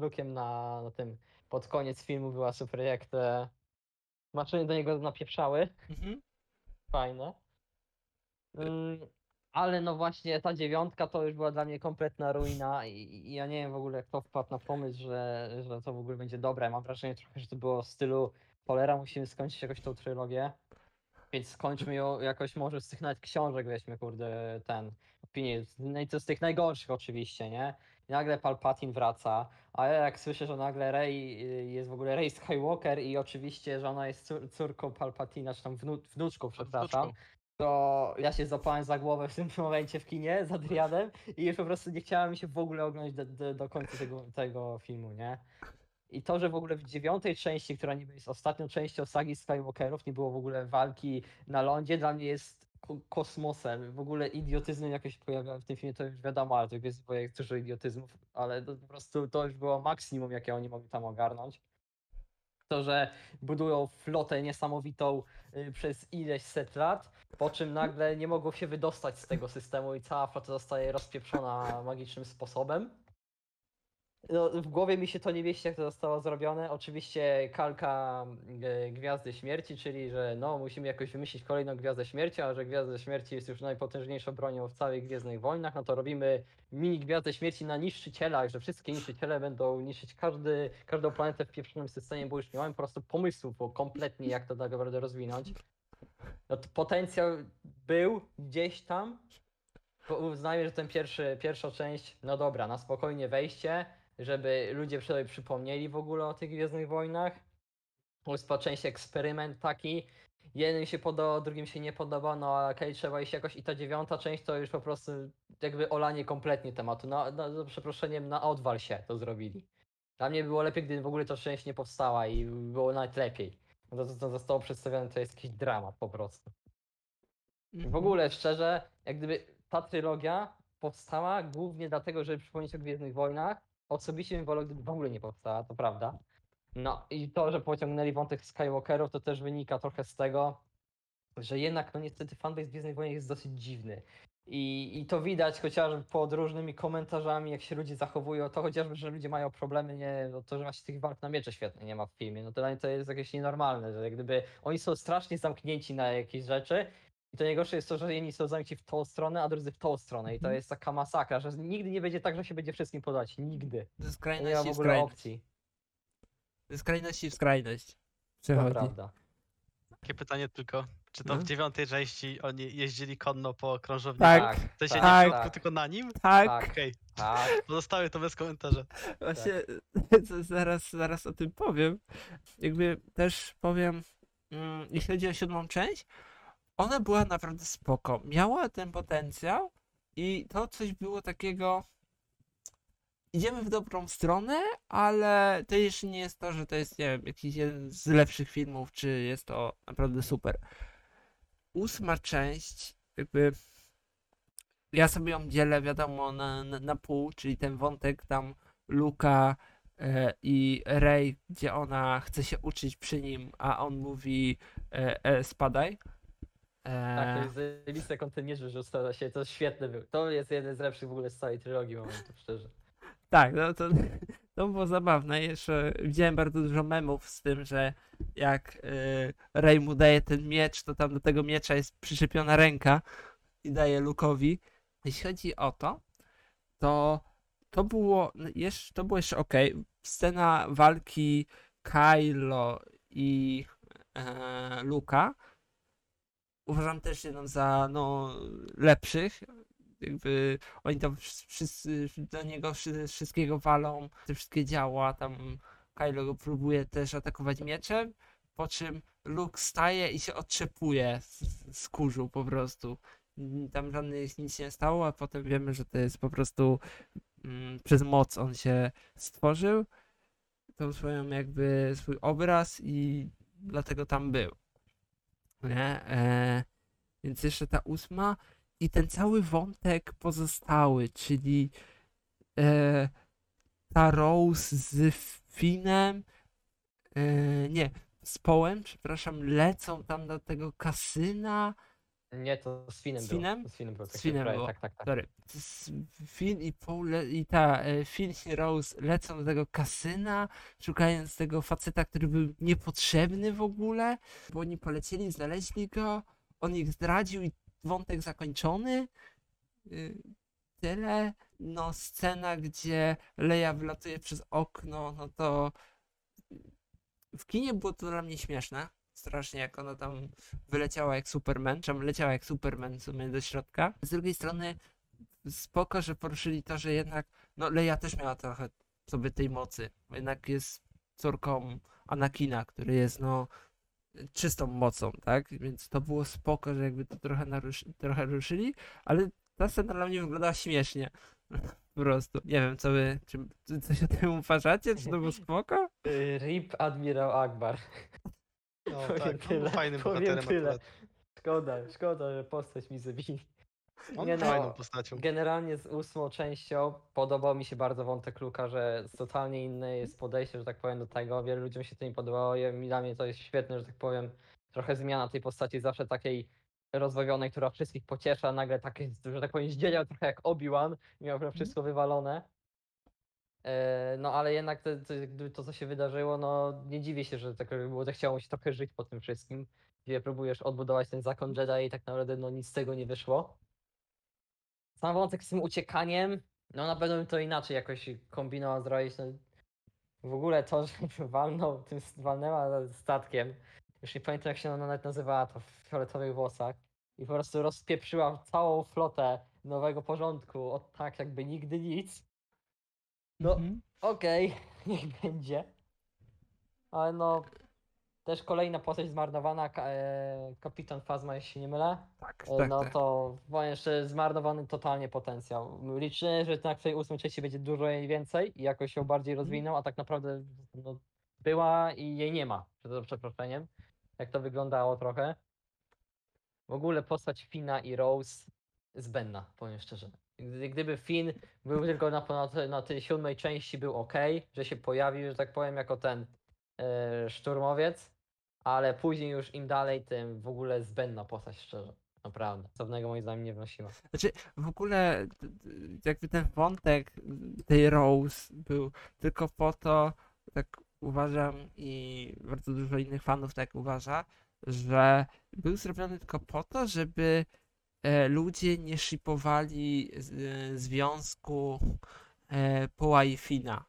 Speaker 3: Luke'em na, na tym, pod koniec filmu była super, jak te maszyny do niego napieprzały
Speaker 1: Mhm.
Speaker 3: fajne. Mm, ale no właśnie ta dziewiątka to już była dla mnie kompletna ruina i, i ja nie wiem w ogóle kto wpadł na pomysł, że, że to w ogóle będzie dobre. Mam wrażenie trochę, że to było w stylu cholera, musimy skończyć jakoś tą trylogię. Więc skończmy ją jakoś może z tych nawet książek weźmy, kurde, ten opinię. No i to z tych najgorszych oczywiście, nie? I nagle Palpatine wraca, a ja jak słyszę, że nagle Rey y, jest w ogóle Rey Skywalker i oczywiście, że ona jest cór- córką Palpatina, czy tam wnu, wnuczką, przepraszam. To ja się zapałem za głowę w tym momencie w kinie z Adrianem i już po prostu nie chciałem mi się w ogóle oglądać do, do, do końca tego, tego filmu, nie? I to, że w ogóle w dziewiątej części, która niby jest ostatnią częścią sagi Skywalkerów, nie było w ogóle walki na lądzie, dla mnie jest ko- kosmosem. W ogóle idiotyzmy jakieś się pojawiały w tym filmie, to już wiadomo, ale to jest dużo idiotyzmów, ale to po prostu to już było maksimum, jakie oni mogli tam ogarnąć. To, że budują flotę niesamowitą y, przez ileś set lat, po czym nagle nie mogą się wydostać z tego systemu i cała flota zostaje rozpieprzona magicznym sposobem. No, w głowie mi się to nie mieści, jak to zostało zrobione. Oczywiście kalka e, Gwiazdy Śmierci, czyli że no, musimy jakoś wymyślić kolejną Gwiazdę Śmierci, a że Gwiazda Śmierci jest już najpotężniejszą bronią w całych Gwiezdnych Wojnach, no to robimy mini Gwiazdę Śmierci na niszczycielach, że wszystkie niszczyciele będą niszczyć każdy, każdą planetę w pieprzonym systemie, bo już nie mamy po prostu pomysłów bo kompletnie, jak to tak naprawdę rozwinąć. No to potencjał był gdzieś tam, bo uznajmy, że ten pierwszy, pierwsza część, no dobra, na spokojnie wejście, żeby ludzie sobie przypomnieli w ogóle o tych Gwiezdnych Wojnach. Ósma część eksperyment taki. Jednym się podoba, drugim się nie podoba, no ale okej, trzeba iść jakoś. I ta dziewiąta część to już po prostu jakby olanie kompletnie tematu. No, no przeproszeniem, na odwal się to zrobili. Dla mnie było lepiej, gdy w ogóle ta część nie powstała i było nawet lepiej. No to, co zostało przedstawione, to jest jakiś dramat po prostu. W
Speaker 1: Mhm.
Speaker 3: ogóle szczerze, jak gdyby ta trylogia powstała głównie dlatego, żeby przypomnieć o Gwiezdnych Wojnach. Osobiście bym wolał, gdyby w ogóle nie powstała, to prawda. No i to, że pociągnęli wątek Skywalkerów, to też wynika trochę z tego, że jednak no niestety fanbase Gwiezdnych Wojen jest dosyć dziwny. I, I to widać chociażby pod różnymi komentarzami, jak się ludzie zachowują, to chociażby, że ludzie mają problemy, nie, no to, że właśnie tych walk na miecze świetnie nie ma w filmie, no to dla mnie to jest jakieś nienormalne, że jak gdyby oni są strasznie zamknięci na jakieś rzeczy i to najgorsze jest to, że jedni są zamknięci w tą stronę, a drudzy w tą stronę i to
Speaker 1: Mhm.
Speaker 3: jest taka masakra, że nigdy nie będzie tak, że się będzie wszystkim podobać, nigdy.
Speaker 1: To jest
Speaker 3: Nie ma w
Speaker 1: i
Speaker 3: ogóle
Speaker 1: skrajność.
Speaker 3: opcji,
Speaker 1: To jest skrajność i skrajność.
Speaker 3: to
Speaker 1: Przechodzi.
Speaker 3: prawda.
Speaker 2: Takie pytanie tylko, czy to
Speaker 1: No.
Speaker 2: w dziewiątej części oni jeździli konno po krążowniku?
Speaker 1: Tak.
Speaker 2: Sensie
Speaker 3: tak,
Speaker 2: nie w środku,
Speaker 3: tak,
Speaker 2: tylko na nim?
Speaker 1: Tak,
Speaker 3: Tak.
Speaker 2: Okej,
Speaker 3: tak.
Speaker 2: pozostawię to bez komentarza.
Speaker 1: właśnie z- zaraz, zaraz o tym powiem. Jakby też powiem, mm, jeśli chodzi o siódmą część, ona była naprawdę spoko. Miała ten potencjał i to coś było takiego. Idziemy w dobrą stronę, ale to jeszcze nie jest to, że to jest, nie wiem, jakiś jeden z lepszych filmów, czy jest to naprawdę super. Ósma część, jakby ja sobie ją dzielę, wiadomo, na, na, na pół, czyli ten wątek tam Luka e, i Rey, gdzie ona chce się uczyć przy nim, a on mówi e, e, spadaj.
Speaker 3: Tak, to
Speaker 1: E,
Speaker 3: jest zajebiste kontenierze, że ustala się, to świetne był. To jest jeden z lepszych w ogóle z całej trylogii momentów, szczerze.
Speaker 1: tak, no to, to było zabawne. Jeszcze widziałem bardzo dużo memów z tym, że jak e, Rey mu daje ten miecz, to tam do tego miecza jest przyczepiona ręka i daje Lukowi. Jeśli chodzi o to, to to było jeszcze, to było jeszcze ok. Scena walki Kylo i e, Luka. Uważam też jedną za no, lepszych. Jakby oni tam wsz- wszyscy do niego wszy- wszystkiego walą, te wszystkie działa, tam Kylo próbuje też atakować mieczem, po czym Luke staje i się otrzepuje z, z kurzu po prostu. Tam żadnych nic nie stało, a potem wiemy, że to jest po prostu mm, przez moc on się stworzył tą swoją jakby swój obraz i dlatego tam był. Nie? E, więc jeszcze ta ósma i ten cały wątek pozostały, czyli e, ta Rose z Finem, e, nie, z Połem, przepraszam, lecą tam do tego kasyna.
Speaker 3: Nie, to z Finem
Speaker 1: Z
Speaker 3: było.
Speaker 1: Finem?
Speaker 3: Z Finem było.
Speaker 1: Z
Speaker 3: tak
Speaker 1: Finem było.
Speaker 3: Tak, tak, tak.
Speaker 1: Sorry. Finn i Paul le- i ta e, Finn i Rose lecą do tego kasyna, szukając tego faceta, który był niepotrzebny w ogóle, bo oni polecieli, znaleźli go, on ich zdradził i wątek zakończony. Y, Tyle. No, scena, gdzie Leia wlatuje przez okno, no to w kinie było to dla mnie śmieszne. Strasznie, jak ona tam wyleciała jak Superman, czy tam leciała jak Superman w sumie do środka. Z drugiej strony spoko, że poruszyli to, że jednak, no Leia też miała trochę sobie tej mocy. Jednak jest córką Anakina, który jest no czystą mocą, tak? Więc to było spoko, że jakby to trochę, naruszy, trochę ruszyli, ale ta scena dla mnie wyglądała śmiesznie. Po prostu. Nie wiem, co wy, czy, czy coś o tym uważacie? Czy to było spoko?
Speaker 3: RIP Admirał Akbar.
Speaker 2: No
Speaker 3: Powiem
Speaker 2: tak, on
Speaker 3: tyle,
Speaker 2: był fajnym
Speaker 3: powiem
Speaker 2: bohaterem
Speaker 3: tyle.
Speaker 2: akurat.
Speaker 3: Szkoda, szkoda, że postać mi zabili.
Speaker 2: On
Speaker 3: Nie no,
Speaker 2: fajną postacią.
Speaker 3: Generalnie z ósmą częścią podobał mi się bardzo wątek Luka, że totalnie inne jest podejście, że tak powiem, do tego. Wielu ludziom się to nie podobało i dla mnie to jest świetne, że tak powiem, trochę zmiana tej postaci, zawsze takiej rozbawionej, która wszystkich pociesza, nagle takie, że tak powiem, zdziedział trochę jak Obi-Wan, miał prawie wszystko wywalone. E, No ale jednak to, to, to, co się wydarzyło, no nie dziwię się, że tak było, że chciało się trochę żyć po tym wszystkim, gdzie próbujesz odbudować ten zakon Jedi i tak naprawdę no nic z tego nie wyszło. Sam wątek z tym uciekaniem, no na pewno bym to inaczej jakoś kombinował zrobić. No, w ogóle to, że walnął tym walnęła statkiem, już nie pamiętam jak się ona nawet nazywała, to w fioletowych włosach i po prostu rozpieprzyła całą flotę nowego porządku, od tak jakby nigdy nic. No,
Speaker 1: Mhm.
Speaker 3: Okej, niech będzie. Ale no, też kolejna postać zmarnowana, ka- e, kapitan Fazma, jeśli się nie mylę.
Speaker 1: Tak,
Speaker 3: E,
Speaker 1: tak,
Speaker 3: no
Speaker 1: tak.
Speaker 3: to powiem jeszcze zmarnowany totalnie potencjał. Liczyłem, że na tej ósmej części będzie dużo jej więcej i jakoś bardziej
Speaker 1: Mhm.
Speaker 3: rozwinął, a tak naprawdę no, była i jej nie ma, za przeproszeniem. Jak to wyglądało trochę. W ogóle postać Fina i Rose zbędna, powiem szczerze. Gdy, gdyby Finn był tylko na, na, tej siódmej części był ok, że się pojawił, że tak powiem, jako ten e, szturmowiec, ale później już im dalej, tym w ogóle zbędna postać, szczerze. Naprawdę. Cownego moim zdaniem nie wnosiła.
Speaker 1: Znaczy, w ogóle jakby ten wątek tej Rose był tylko po to, tak uważam i bardzo dużo innych fanów tak uważa, że był zrobiony tylko po to, żeby ludzie nie shipowali e, związku e, Poła i Fina.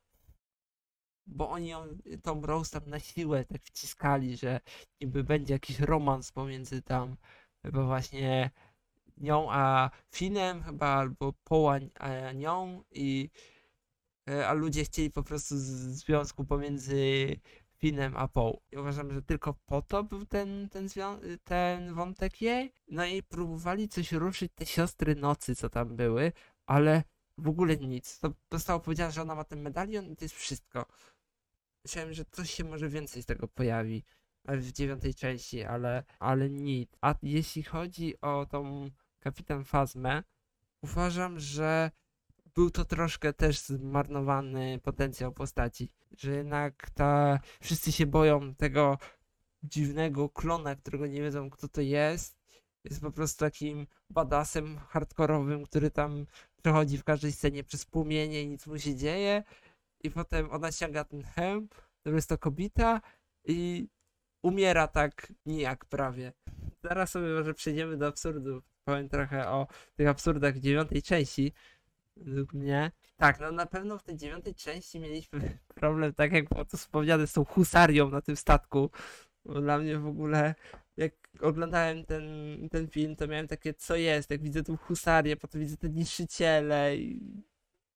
Speaker 1: Bo oni ją, tą Rose tam na siłę tak wciskali, że niby będzie jakiś romans pomiędzy tam chyba właśnie nią a Finem chyba, albo Poła a nią i e, a ludzie chcieli po prostu związku pomiędzy Finem a Poł. I uważam, że tylko po to był ten, ten, ten wątek jej. No i próbowali coś ruszyć, te siostry nocy, co tam były, ale w ogóle nic. To zostało powiedziane, że ona ma ten medalion i to jest wszystko. Myślałem, że coś się może więcej z tego pojawi e, w dziewiątej części, ale, ale nic. A jeśli chodzi o tą kapitan Fazmę, uważam, że był to troszkę też zmarnowany potencjał postaci. Że jednak ta, wszyscy się boją tego dziwnego klona, którego nie wiedzą kto to jest. Jest po prostu takim badasem hardkorowym, który tam przechodzi w każdej scenie przez płomienie i nic mu się dzieje. I potem ona ściąga ten hełm, to jest to kobieta i umiera tak nijak prawie. Zaraz sobie może przejdziemy do absurdów. Powiem trochę o tych absurdach w dziewiątej części. Według mnie. Tak, no na pewno w tej dziewiątej części mieliśmy problem, tak jak było to wspomniane, z tą husarią na tym statku. Bo dla mnie w ogóle, jak oglądałem ten, ten film, to miałem takie, co jest, jak widzę tą husarię, potem widzę te niszczyciele i...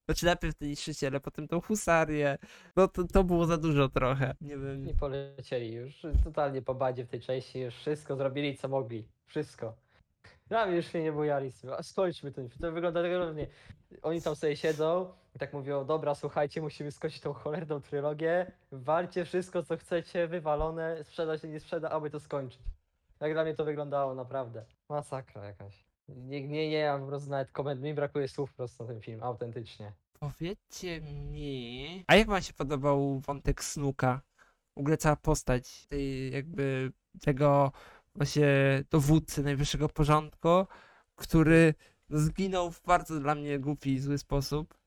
Speaker 1: Znaczy najpierw te niszczyciele, potem tą husarię. No to, to było za dużo trochę. Nie wiem.
Speaker 3: I polecieli już totalnie po badzie w tej części, już wszystko zrobili co mogli. Wszystko. Mnie już się nie bojali. A skończmy ten film. To wygląda tak równie. Oni tam sobie siedzą i tak mówią, dobra, słuchajcie, musimy skończyć tą cholerną trylogię. Walcie wszystko co chcecie, wywalone, sprzeda się, nie sprzeda, aby to skończyć. Tak dla mnie to wyglądało naprawdę. Masakra jakaś. Nie, nie, nie, ja po prostu nawet komend, mi brakuje słów po prostu na ten film, autentycznie.
Speaker 1: Powiedzcie mi. A jak wam się podobał wątek Snuka? W ogóle cała postać tej jakby tego właśnie dowódcy najwyższego porządku, który zginął w bardzo dla mnie głupi i zły sposób.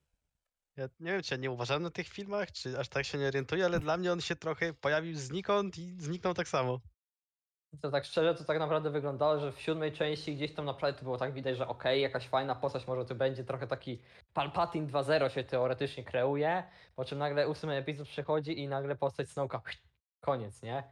Speaker 2: Ja nie wiem, czy ja nie uważałem na tych filmach, czy aż tak się nie orientuję, ale dla mnie on się trochę pojawił znikąd i zniknął tak samo.
Speaker 3: To tak szczerze, to tak naprawdę wyglądało, że w siódmej części gdzieś tam naprawdę to było tak widać, że okej, jakaś fajna postać może tu będzie, trochę taki Palpatine 2.0 się teoretycznie kreuje, po czym nagle ósmy epizod przychodzi i nagle postać Snowka, koniec, nie?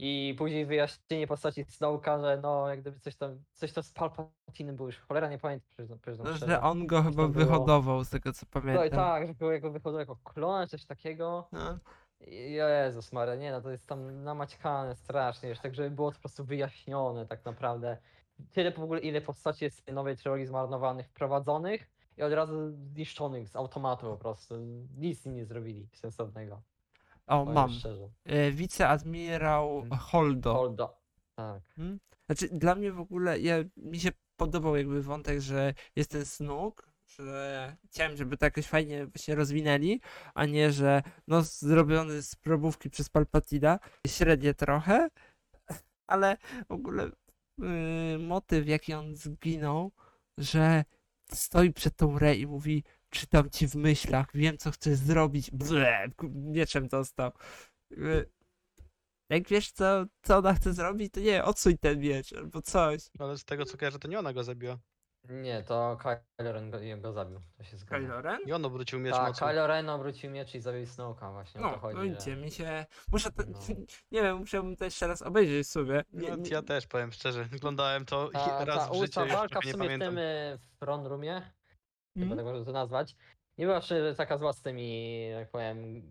Speaker 3: I później wyjaśnienie postaci Snowka, że no jak gdyby coś tam, coś to z Palpatinem było już, cholera nie pamiętam, przyznam, przyznam
Speaker 1: No,
Speaker 3: szczerze.
Speaker 1: że on go chyba
Speaker 3: tam było-
Speaker 1: wyhodował z tego co
Speaker 3: No i
Speaker 1: pamiętam.
Speaker 3: tak, że go jako wychodził jako klona, coś takiego.
Speaker 1: No.
Speaker 3: I- Jezus Maria, nie no, to jest tam namaćkane strasznie, już tak żeby było to po prostu wyjaśnione tak naprawdę. Tyle w ogóle, ile postaci jest w tej nowej trylogii zmarnowanych, wprowadzonych i od razu zniszczonych z automatu po prostu. Nic im nie zrobili sensownego,
Speaker 1: O,
Speaker 3: powiem
Speaker 1: mam.
Speaker 3: szczerze.
Speaker 1: E, Wiceadmirał
Speaker 3: Mhm.
Speaker 1: Holdo.
Speaker 3: Holdo. Tak.
Speaker 1: Znaczy, dla mnie w ogóle, ja, mi się podobał jakby wątek, że jest ten snuk, że chciałem, żeby to jakoś fajnie właśnie rozwinęli, a nie, że no zrobiony z probówki przez Palpatina, średnie trochę, ale w ogóle yy, motyw, jaki on zginął, że stoi przed tą Rey i mówi, czytam ci w myślach, wiem co chcesz zrobić, Ble, mieczem dostał. Jak wiesz, co, co ona chce zrobić, to nie, odsuń ten miecz albo coś.
Speaker 2: Ale z tego co kojarzę, to nie ona go zabiła.
Speaker 3: Nie, to Kylo Ren go, go zabił, to się zgadza.
Speaker 1: Kylo Ren?
Speaker 2: I on obrócił miecz
Speaker 3: Tak. Kylo Ren obrócił miecz i zabił Snowka właśnie, o to
Speaker 1: No,
Speaker 3: chodzi.
Speaker 1: no
Speaker 3: że-
Speaker 1: mi się... Muszę to...
Speaker 3: No.
Speaker 1: Nie wiem, musiałbym to jeszcze raz obejrzeć sobie. Nie,
Speaker 2: No,
Speaker 1: nie...
Speaker 2: ja też powiem szczerze, oglądałem to
Speaker 3: Ta,
Speaker 2: raz
Speaker 3: ta
Speaker 2: w życiu,
Speaker 3: ósma
Speaker 2: już
Speaker 3: walka w
Speaker 2: trochę nie
Speaker 3: sumie w
Speaker 2: pamiętam.
Speaker 3: tym y, w Roomie, chyba
Speaker 1: Mhm.
Speaker 3: tak można to nazwać, nie była szczerze taka zła z tymi, jak powiem,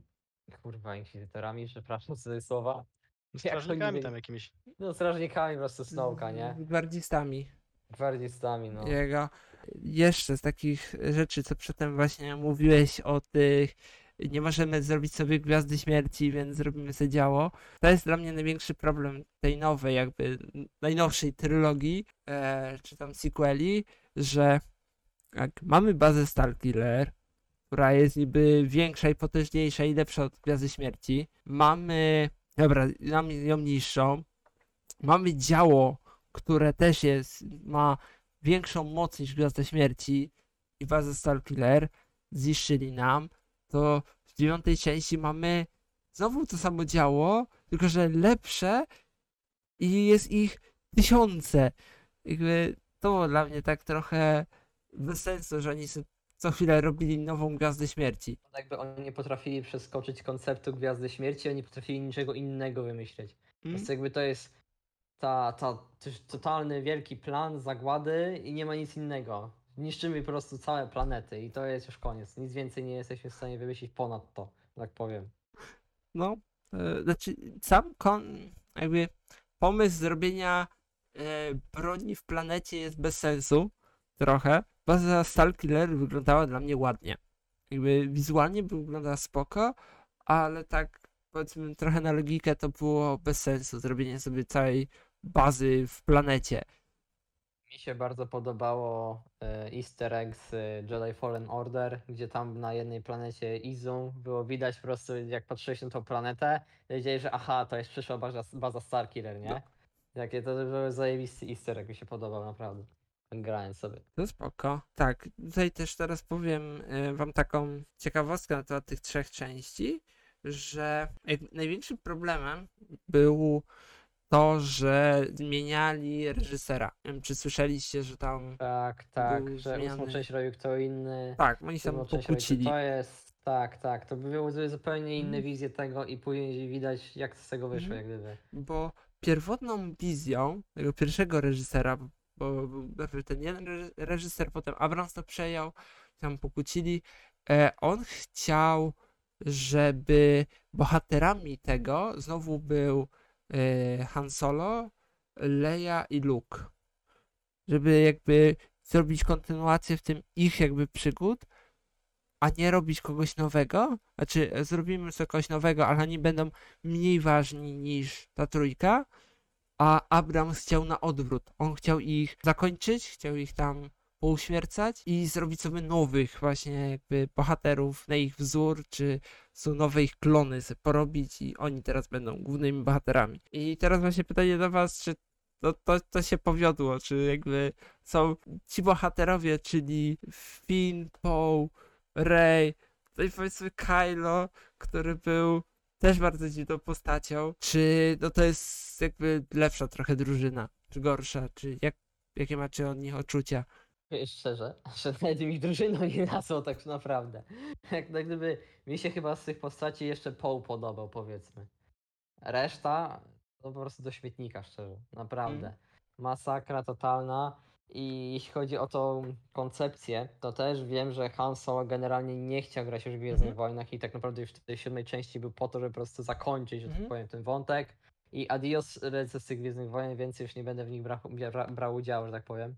Speaker 3: kurwa, inkwizytorami, przepraszam za te słowa. Oni
Speaker 2: strażnikami tam jakimiś.
Speaker 3: No strażnikami po prostu Snowka, nie?
Speaker 1: Gwardzistami
Speaker 3: Gwardzistami, no.
Speaker 1: jego. Jeszcze z takich rzeczy, co przedtem właśnie mówiłeś o tych... Nie możemy zrobić sobie Gwiazdy Śmierci, więc zrobimy sobie działo. To jest dla mnie największy problem tej nowej, jakby najnowszej trylogii, e, czy tam sequeli, że jak mamy bazę Starkiller, która jest niby większa i potężniejsza i lepsza od Gwiazdy Śmierci. Mamy, dobra, mamy ją niższą. Mamy działo, które też jest, ma większą moc niż Gwiazda Śmierci i bazę Starkiller. Zniszczyli nam. To w dziewiątej części mamy znowu to samo działo, tylko że lepsze i jest ich tysiące. Jakby to dla mnie tak trochę bez sensu, że oni sobie co chwilę robili nową Gwiazdę Śmierci.
Speaker 3: Jakby oni nie potrafili przeskoczyć konceptu Gwiazdy Śmierci, oni potrafili niczego innego wymyśleć.
Speaker 1: Mm?
Speaker 3: prostu jakby to jest ta, ta totalny wielki plan zagłady i nie ma nic innego. Niszczymy po prostu całe planety i to jest już koniec. Nic więcej nie jesteśmy w stanie wymyślić ponad to, tak powiem.
Speaker 1: No, e, znaczy sam kon, jakby pomysł zrobienia e, broni w planecie jest bez sensu, trochę. Baza Starkiller wyglądała dla mnie ładnie. Jakby wizualnie wyglądała spoko, ale tak powiedzmy trochę na logikę to było bez sensu, zrobienie sobie całej bazy w planecie.
Speaker 3: Mi się bardzo podobało e, easter egg z e, Jedi Fallen Order, gdzie tam na jednej planecie Izum było widać po prostu, jak patrzyłeś na tą planetę, wiedzieli, że aha, to jest przyszła baza, baza Starkiller, nie?
Speaker 1: No.
Speaker 3: Jakie to był zajebisty easter egg, mi się podobał naprawdę. Grając sobie.
Speaker 1: To spoko. Tak, tutaj też teraz powiem e, wam taką ciekawostkę na temat tych trzech części, że największym problemem był to, że zmieniali reżysera. Nie wiem, czy słyszeliście, że tam...
Speaker 3: Tak, tak, że ósmą
Speaker 1: zmieniany-
Speaker 3: część robił kto inny.
Speaker 1: Tak, oni się pokłócili.
Speaker 3: To jest Tak, tak. To by były zupełnie inne
Speaker 1: Mm.
Speaker 3: wizje tego i później widać jak z tego wyszło,
Speaker 1: Mhm.
Speaker 3: jak gdyby.
Speaker 1: Bo pierwotną wizją tego pierwszego reżysera, bo- najpierw ten jeden reży- reżyser, potem Abrams to przejął, tam pokłócili, e, on chciał, żeby bohaterami tego znowu był e, Han Solo, Leia i Luke. Żeby jakby zrobić kontynuację w tym ich jakby przygód, a nie robić kogoś nowego. Znaczy, zrobimy kogoś nowego, ale oni będą mniej ważni niż ta trójka, a Abrams chciał na odwrót. On chciał ich zakończyć, chciał ich tam pouśmiercać i zrobić sobie nowych właśnie jakby bohaterów na ich wzór, czy są nowe ich klony sobie porobić i oni teraz będą głównymi bohaterami. I teraz właśnie pytanie do was, czy to, to, to się powiodło, czy jakby są ci bohaterowie, czyli Finn, Poe, Rey, no i powiedzmy Kylo, który był też bardzo dziwną postacią. Czy no to jest jakby lepsza trochę drużyna, czy gorsza, czy jak, jakie macie od nich odczucia?
Speaker 3: Wiesz, Szczerze, że nawet mi drużyną nie nazwał tak naprawdę. Jak tak gdyby mi się chyba z tych postaci jeszcze Poe podobał, powiedzmy. Reszta to po prostu do śmietnika, szczerze. Naprawdę. Masakra totalna. I jeśli chodzi o tą koncepcję, to też wiem, że Han Solo generalnie nie chciał grać już w Gwiezdnych
Speaker 1: Mhm.
Speaker 3: Wojnach i tak naprawdę już w tej siódmej części był po to, żeby po prostu zakończyć, że
Speaker 1: Mhm.
Speaker 3: tak powiem, ten wątek. I adios lecę z tych Gwiezdnych Wojen, więcej już nie będę w nich brał, bra, brał udziału, że tak powiem.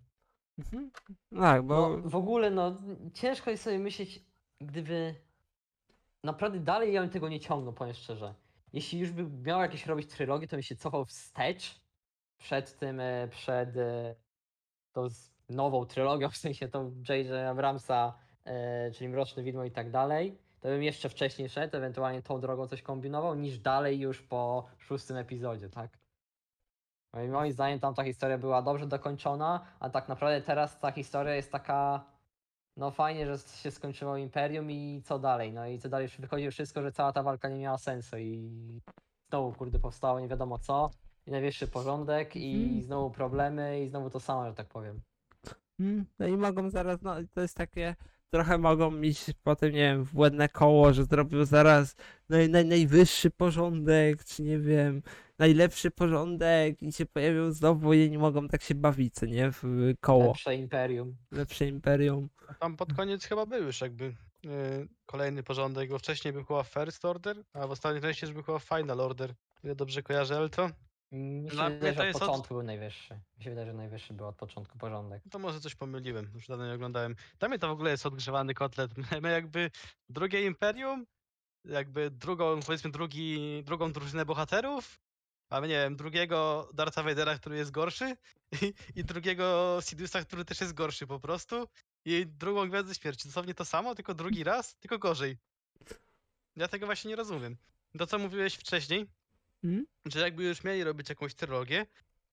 Speaker 1: Mhm. Tak, bo
Speaker 3: No, w ogóle, no, ciężko jest sobie myśleć, gdyby naprawdę dalej ja bym tego nie ciągnął, powiem szczerze. Jeśli już by miał jakieś robić trylogię, to bym się cofał wstecz przed tym, e, przed e, tą nową trylogią, w sensie tą J.J. Abramsa, e, czyli Mroczny Widmo i tak dalej. To bym jeszcze wcześniej szedł, ewentualnie tą drogą coś kombinował, niż dalej już po szóstym epizodzie, tak? I moim zdaniem tam ta historia była dobrze dokończona, a tak naprawdę teraz ta historia jest taka. No fajnie, że się skończyło Imperium i co dalej? No i co dalej? Wychodzi wszystko, że cała ta walka nie miała sensu i znowu kurde powstało nie wiadomo co. I najwyższy porządek i
Speaker 1: Mhm.
Speaker 3: znowu problemy i znowu to samo, że tak powiem.
Speaker 1: Mm, No i mogą zaraz, no to jest takie, trochę mogą mieć potem, nie wiem, błędne koło, że zrobią zaraz naj, naj, najwyższy porządek, czy nie wiem, najlepszy porządek i się pojawią znowu i nie mogą tak się bawić, co nie, w koło,
Speaker 3: Lepsze Imperium.
Speaker 1: lepsze imperium.
Speaker 2: Tam pod koniec chyba był już jakby y, kolejny porządek, bo wcześniej był chyba First Order, a w ostatniej części już był chyba Final Order. Ile dobrze kojarzę Elto?
Speaker 3: Mi się
Speaker 2: Dla mnie to
Speaker 3: że
Speaker 2: jest
Speaker 3: od
Speaker 2: od-
Speaker 3: początku był najwyższy. Mi się wydaje, że najwyższy był od początku porządek.
Speaker 2: To może coś pomyliłem, już dawno nie oglądałem. Dla mnie to w ogóle jest odgrzewany kotlet. My jakby drugie Imperium, jakby drugą, powiedzmy drugi, drugą drużynę bohaterów, a nie wiem, drugiego Dartha Vadera, który jest gorszy i, i drugiego Sidiousa, który też jest gorszy po prostu i drugą Gwiazdę Śmierci. Dosłownie to samo, tylko drugi raz, tylko gorzej. Ja tego właśnie nie rozumiem. To, co mówiłeś wcześniej,
Speaker 1: Mhm.
Speaker 2: że jakby już mieli robić jakąś trylogię,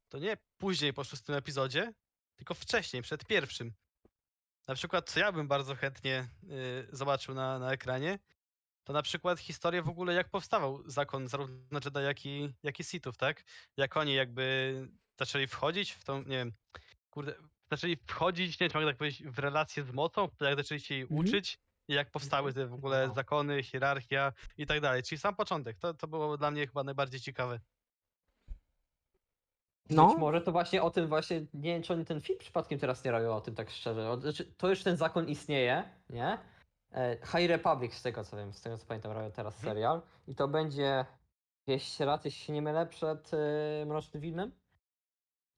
Speaker 2: to nie później po szóstym epizodzie, tylko wcześniej, przed pierwszym. Na przykład, co ja bym bardzo chętnie y, zobaczył na, na ekranie, to na przykład historię w ogóle, jak powstawał zakon zarówno Jedi, jak i, jak i Sithów, tak? Jak oni jakby zaczęli wchodzić w tą, nie wiem, kurde, zaczęli wchodzić, nie wiem, czy mogę tak powiedzieć, w relacje z mocą, jak zaczęli się jej
Speaker 1: Mhm.
Speaker 2: uczyć jak powstały te w ogóle
Speaker 3: No.
Speaker 2: zakony, hierarchia i tak dalej. Czyli sam początek, to, to było dla mnie chyba najbardziej ciekawe.
Speaker 1: No.
Speaker 3: Być może to właśnie o tym właśnie, nie wiem czy oni ten film przypadkiem teraz nie robią o tym tak szczerze. Znaczy, to już ten zakon istnieje, nie? E, High Republic z tego co wiem, z tego co pamiętam robią teraz
Speaker 2: Mhm.
Speaker 3: serial. I to będzie 200 lat, jeśli się nie mylę, przed e, Mrocznym Widmem.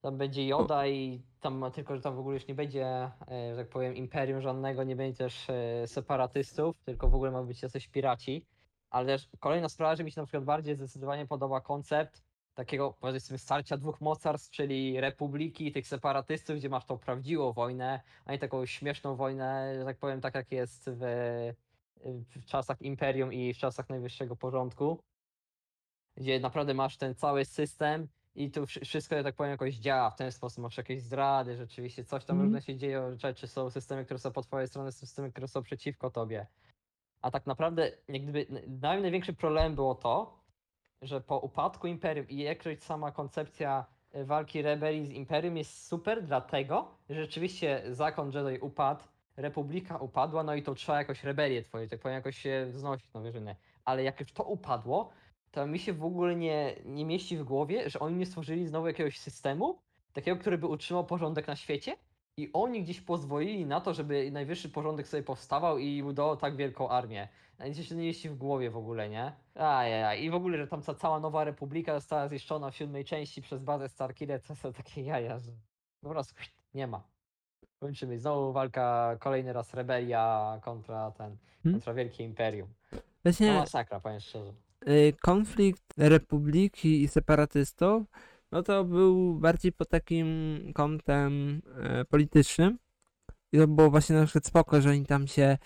Speaker 3: Tam będzie Joda i tam tylko, że tam w ogóle już nie będzie, e, że tak powiem, imperium żadnego, nie będzie też e, separatystów, tylko w ogóle ma być jacyś piraci. Ale też kolejna sprawa, że mi się na przykład bardziej zdecydowanie podoba koncept takiego, powiedzmy, starcia dwóch mocarstw, czyli republiki i tych separatystów, gdzie masz tą prawdziwą wojnę, a nie taką śmieszną wojnę, że tak powiem, tak jak jest w, w czasach imperium i w czasach najwyższego porządku, gdzie naprawdę masz ten cały system i tu wszy- wszystko, że tak powiem, jakoś działa w ten sposób. Masz jakieś zdrady, rzeczywiście coś tam
Speaker 1: Mhm.
Speaker 3: różne się dzieją, rzeczy są systemy, które są po twojej stronie, są systemy, które są przeciwko tobie. A tak naprawdę, jak gdyby, dla mnie największym problemem było to, że po upadku Imperium i jakoś sama koncepcja e, walki rebelii z Imperium jest super, dlatego, że rzeczywiście zakon Jedi upadł, Republika upadła, no i to trzeba jakoś rebelię tworzyć, tak powiem, jakoś się wznosić na wyżynę. Ale jak już to upadło, to mi się w ogóle nie, nie mieści w głowie, że oni nie stworzyli znowu jakiegoś systemu, takiego, który by utrzymał porządek na świecie i oni gdzieś pozwolili na to, żeby najwyższy porządek sobie powstawał i budował tak wielką armię. Nic się nie mieści w głowie w ogóle, nie? Ajajaj. I w ogóle, że tam ta cała nowa republika została zniszczona w siódmej części przez bazę Starkiller, to są takie jaja, że po prostu nie ma. Kończymy. Znowu walka, kolejny raz rebelia kontra ten,
Speaker 1: Hmm?
Speaker 3: kontra Wielkie Imperium.
Speaker 1: Właśnie
Speaker 3: masakra, powiem szczerze.
Speaker 1: Y, konflikt Republiki i separatystów, no to był bardziej pod takim kątem e, politycznym. I to było właśnie na przykład spoko, że oni tam się,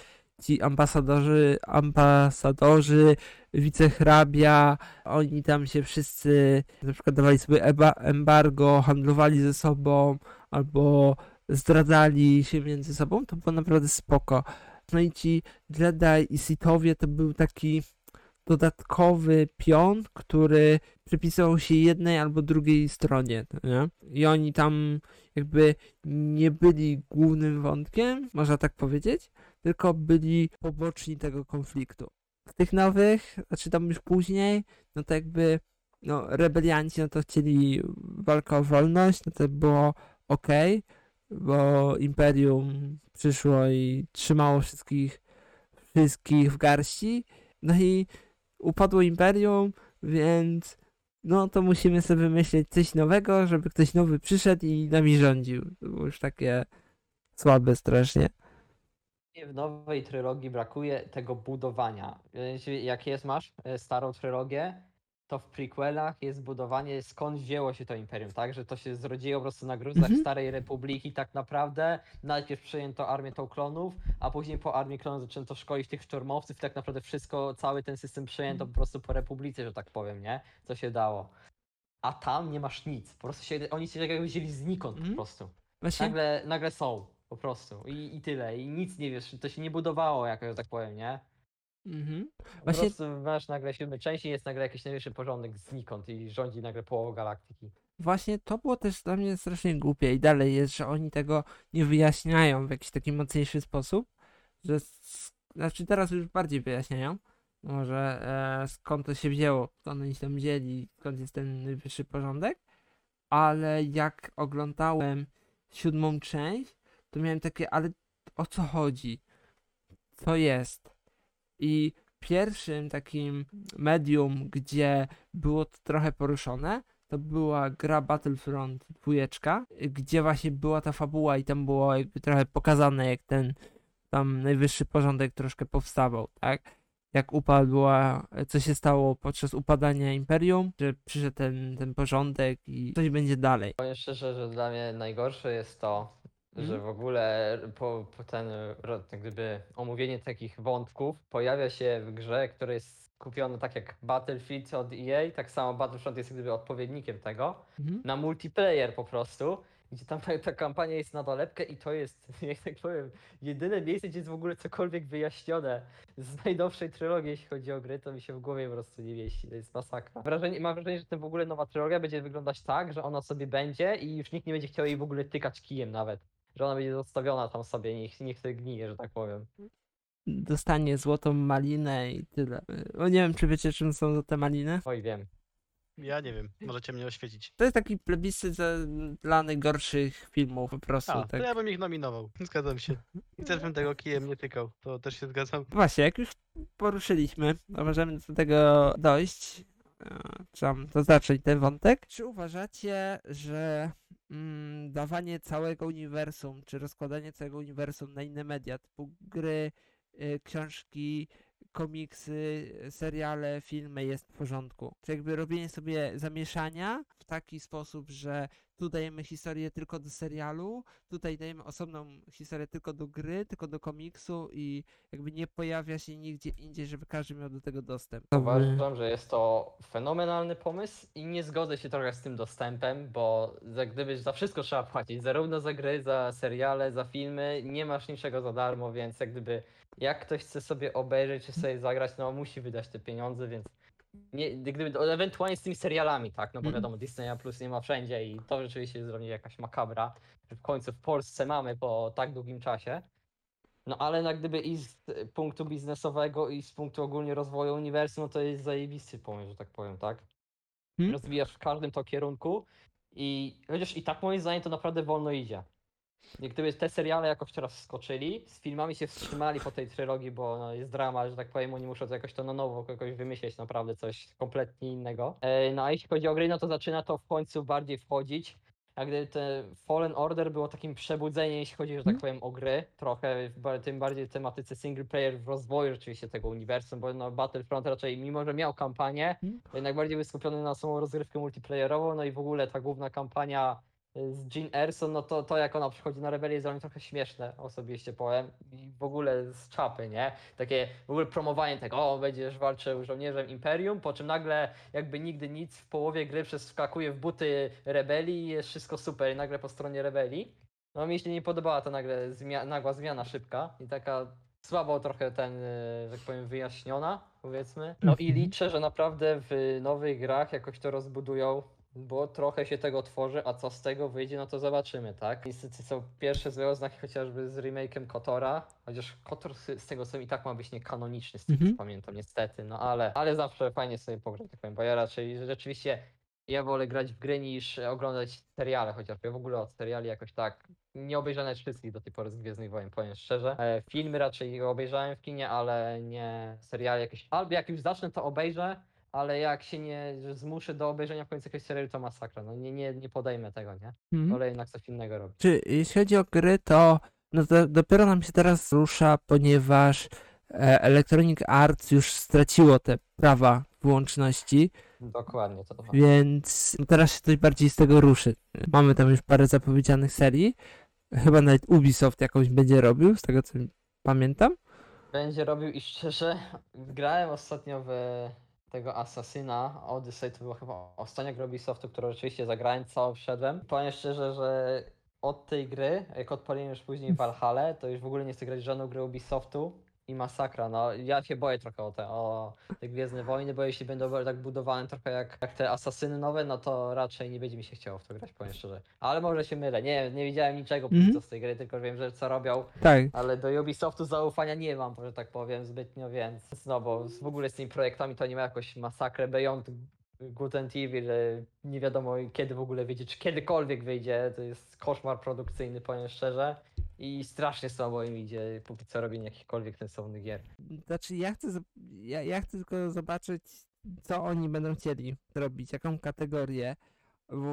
Speaker 1: ci ambasadorzy, ambasadorzy, wicehrabia, oni tam się wszyscy na przykład dawali sobie embargo, handlowali ze sobą, albo zdradzali się między sobą, to było naprawdę spoko. No i ci Jedi i Sithowie to był taki dodatkowy pion, który przypisywał się jednej albo drugiej stronie, nie? I oni tam jakby nie byli głównym wątkiem, można tak powiedzieć, tylko byli poboczni tego konfliktu. W tych nowych, znaczy tam już później, no to jakby no, rebelianci no to chcieli walkę o wolność, no to było ok, bo Imperium przyszło i trzymało wszystkich, wszystkich w garści, no i upadło Imperium, więc no to musimy sobie wymyślić coś nowego, żeby ktoś nowy przyszedł i nami rządził. To było już takie słabe strasznie.
Speaker 3: W nowej trylogii brakuje tego budowania. Jak jest, masz e, starą trylogię, to w prequelach jest budowanie skąd wzięło się to imperium, tak? Że to się zrodziło po prostu na gruzach
Speaker 1: Mhm.
Speaker 3: Starej Republiki tak naprawdę. Najpierw przejęto armię tą klonów, a później po armii klonów zaczęto szkolić tych sztormowców i tak naprawdę wszystko, cały ten system przejęto po prostu po Republice, że tak powiem, nie? Co się dało. A tam nie masz nic. Po prostu się, oni się jakby wzięli znikąd
Speaker 1: Mhm.
Speaker 3: po prostu.
Speaker 1: Właśnie
Speaker 3: Nagle, nagle są, po prostu. I, I tyle. I nic nie wiesz, to się nie budowało jakoś, że tak powiem, nie?
Speaker 1: Mhm.
Speaker 3: Po
Speaker 1: Właśnie-
Speaker 3: prostu masz nagle siódmy części, jest nagle jakiś najwyższy porządek znikąd i rządzi nagle połową galaktyki.
Speaker 1: Właśnie to było też dla mnie strasznie głupie i dalej jest, że oni tego nie wyjaśniają w jakiś taki mocniejszy sposób, że s- znaczy teraz już bardziej wyjaśniają, może e, skąd to się wzięło, skąd oni się tam wzięli, skąd jest ten najwyższy porządek, ale jak oglądałem siódmą część, to miałem takie, ale o co chodzi? Co jest? I pierwszym takim medium, gdzie było to trochę poruszone, to była gra Battlefront 2, gdzie właśnie była ta fabuła i tam było jakby trochę pokazane, jak ten tam najwyższy porządek troszkę powstawał, tak? Jak upadła, co się stało podczas upadania Imperium, że przyszedł ten, ten porządek i coś będzie dalej.
Speaker 3: Powiem szczerze, że dla mnie najgorsze jest to, że
Speaker 1: Mhm.
Speaker 3: w ogóle po, po ten jak gdyby omówienie takich wątków pojawia się w grze, która jest skupiona tak jak Battlefield od EA, tak samo Battlefront jest gdyby odpowiednikiem tego,
Speaker 1: Mhm.
Speaker 3: na multiplayer po prostu, gdzie tam ta, ta kampania jest na dolepkę i to jest, jak tak powiem, jedyne miejsce, gdzie jest w ogóle cokolwiek wyjaśnione z najnowszej trylogii, jeśli chodzi o gry, to mi się w głowie po prostu nie mieści, to jest masakra. Wrażenie, mam wrażenie, że ten w ogóle nowa trylogia będzie wyglądać tak, że ona sobie będzie i już nikt nie będzie chciał jej w ogóle tykać kijem nawet. Że ona będzie zostawiona tam sobie, niech, niech sobie gnije, że tak powiem.
Speaker 1: Dostanie złotą malinę i tyle. Bo nie wiem, czy wiecie, czym są te maliny?
Speaker 3: Oj, wiem.
Speaker 2: Ja nie wiem, możecie mnie oświecić.
Speaker 1: To jest taki plebiscyt za, dla najgorszych filmów po prostu.
Speaker 2: A,
Speaker 1: tak.
Speaker 2: to ja bym ich nominował. Zgadzam się. I też bym tego kijem nie tykał. To też się zgadzam.
Speaker 1: Właśnie, jak już poruszyliśmy, to możemy do tego dojść. e, to zacząć ten wątek? Czy uważacie, że mm, dawanie całego uniwersum, czy rozkładanie całego uniwersum na inne media, typu gry, y, książki, komiksy, seriale, filmy jest w porządku? Czy jakby robienie sobie zamieszania w taki sposób, że tu dajemy historię tylko do serialu, tutaj dajemy osobną historię tylko do gry, tylko do komiksu i jakby nie pojawia się nigdzie indziej, żeby każdy miał do tego dostęp.
Speaker 3: Uważam, że jest to fenomenalny pomysł i nie zgodzę się trochę z tym dostępem, bo jak gdyby za wszystko trzeba płacić, zarówno za gry, za seriale, za filmy, nie masz niczego za darmo, więc jak gdyby jak ktoś chce sobie obejrzeć czy sobie zagrać, no musi wydać te pieniądze, więc nie, gdyby, ewentualnie z tymi serialami, tak, no bo
Speaker 1: Mhm.
Speaker 3: wiadomo, Disney Plus nie ma wszędzie i to rzeczywiście jest dla mnie jakaś makabra, że w końcu w Polsce mamy po tak długim czasie, No ale jak gdyby i z punktu biznesowego i z punktu ogólnie rozwoju uniwersum, no to jest zajebisty pomysł, że tak powiem, tak?
Speaker 1: Hmm?
Speaker 3: Rozwijasz w każdym to kierunku i chociaż i tak moim zdaniem to naprawdę wolno idzie. I gdyby te seriale jakoś teraz skoczyli, z filmami się wstrzymali po tej trylogii, bo no, jest drama, że tak powiem, oni muszą to jakoś to na nowo jakoś wymyśleć naprawdę coś kompletnie innego. E, no a jeśli chodzi o gry, no to zaczyna to w końcu bardziej wchodzić. A gdy ten Fallen Order było takim przebudzeniem, jeśli chodzi, że tak
Speaker 1: Mhm.
Speaker 3: powiem, o gry, trochę tym bardziej w tematyce single player w rozwoju rzeczywiście tego uniwersum, bo no Battlefront raczej, mimo że miał kampanię,
Speaker 1: Mhm.
Speaker 3: to jednak bardziej był skupiony na samą rozgrywkę multiplayerową, no i w ogóle ta główna kampania z Jean Erson, no to, to jak ona przychodzi na rebelię jest dla mnie trochę śmieszne, osobiście powiem. I w ogóle z czapy, nie? Takie w ogóle promowanie tego, o, będziesz walczył żołnierzem Imperium, po czym nagle jakby nigdy nic w połowie gry przeskakuje w buty rebelii i jest wszystko super i nagle po stronie rebelii. No mi się nie podobała ta nagle zmia- nagła zmiana szybka i taka słabo trochę ten, y, że tak powiem, wyjaśniona, powiedzmy. No i
Speaker 1: Mhm.
Speaker 3: liczę, że naprawdę w nowych grach jakoś to rozbudują, bo trochę się tego tworzy, a co z tego wyjdzie, no to zobaczymy, tak? Niestety są pierwsze złe oznaki chociażby z remake'em Kotora, chociaż Kotor z, tego co i tak ma być niekanoniczny, z tego
Speaker 1: Mhm.
Speaker 3: co pamiętam, niestety, no ale, ale zawsze fajnie sobie pograć, tak powiem, bo ja raczej rzeczywiście ja wolę grać w gry niż oglądać seriale chociażby. Ja w ogóle od seriali jakoś tak nie obejrzałem wszystkich do tej pory z Gwiezdnych Wojen, powiem szczerze. E, filmy raczej obejrzałem w kinie, ale nie seriale jakieś. Albo jak już zacznę, to obejrzę, ale jak się nie zmuszę do obejrzenia w końcu jakiegoś serialu, to masakra. No nie, nie, nie podejmę tego, nie?
Speaker 1: Mhm.
Speaker 3: Wolę jednak coś innego robić.
Speaker 1: Czy jeśli chodzi o gry, to no to dopiero nam się teraz rusza, ponieważ e, Electronic Arts już straciło te prawa wyłączności,
Speaker 3: Dokładnie to. to.
Speaker 1: więc teraz się coś bardziej z tego ruszy. Mamy tam już parę zapowiedzianych serii. Chyba nawet Ubisoft jakąś będzie robił, z tego co pamiętam.
Speaker 3: Będzie robił i szczerze, grałem ostatnio w tego Assassina Odyssey, to była chyba ostatnia gra Ubisoftu, którą rzeczywiście zagrałem, całą wszedłem. Powiem szczerze, że od tej gry, jak odpaliłem już później Valhalla, to już w ogóle nie chcę grać żadną grę Ubisoftu i masakra, no ja się boję trochę o te, o te Gwiezdne Wojny, bo jeśli będą tak budowane trochę jak, jak te Asasyny nowe, no to raczej nie będzie mi się chciało w to grać, powiem szczerze. Ale może się mylę, nie nie widziałem niczego
Speaker 1: Mhm.
Speaker 3: co z tej gry, tylko wiem, że co robią,
Speaker 1: Tak.
Speaker 3: ale do Ubisoftu zaufania nie mam, że tak powiem, zbytnio, więc no bo w ogóle z tymi projektami to nie ma jakąś masakrę Beyond Good and Evil, e, nie wiadomo kiedy w ogóle wyjdzie, czy kiedykolwiek wyjdzie, to jest koszmar produkcyjny, powiem szczerze. I strasznie słabo im idzie póki co robienie jakichkolwiek sensownych gier.
Speaker 1: Znaczy ja chcę, ja, ja chcę tylko zobaczyć, co oni będą chcieli robić, jaką kategorię,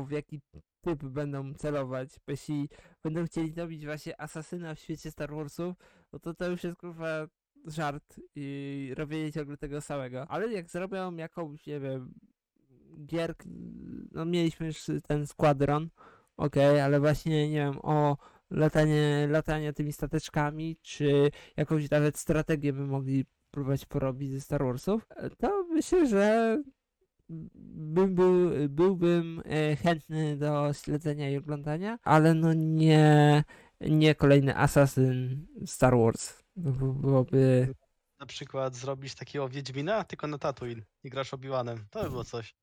Speaker 1: w jaki typ będą celować. Bo jeśli będą chcieli robić właśnie asasyna w świecie Star Warsów, no to to już jest kurwa żart i robienie ciągle tego samego. Ale jak zrobią jakąś, nie wiem, gierk, no mieliśmy już ten Squadron, okej, ale właśnie, nie wiem, o latanie, latanie tymi stateczkami, czy jakąś nawet strategię by mogli próbować porobić ze Star Warsów, e, to myślę, że bym był, byłbym e, chętny do śledzenia i oglądania, ale no nie, nie kolejny Assassin Star Wars. By- byłoby...
Speaker 2: Na przykład zrobić takiego Wiedźmina, tylko na Tatooine i grasz Obi-Wanem. To by było coś.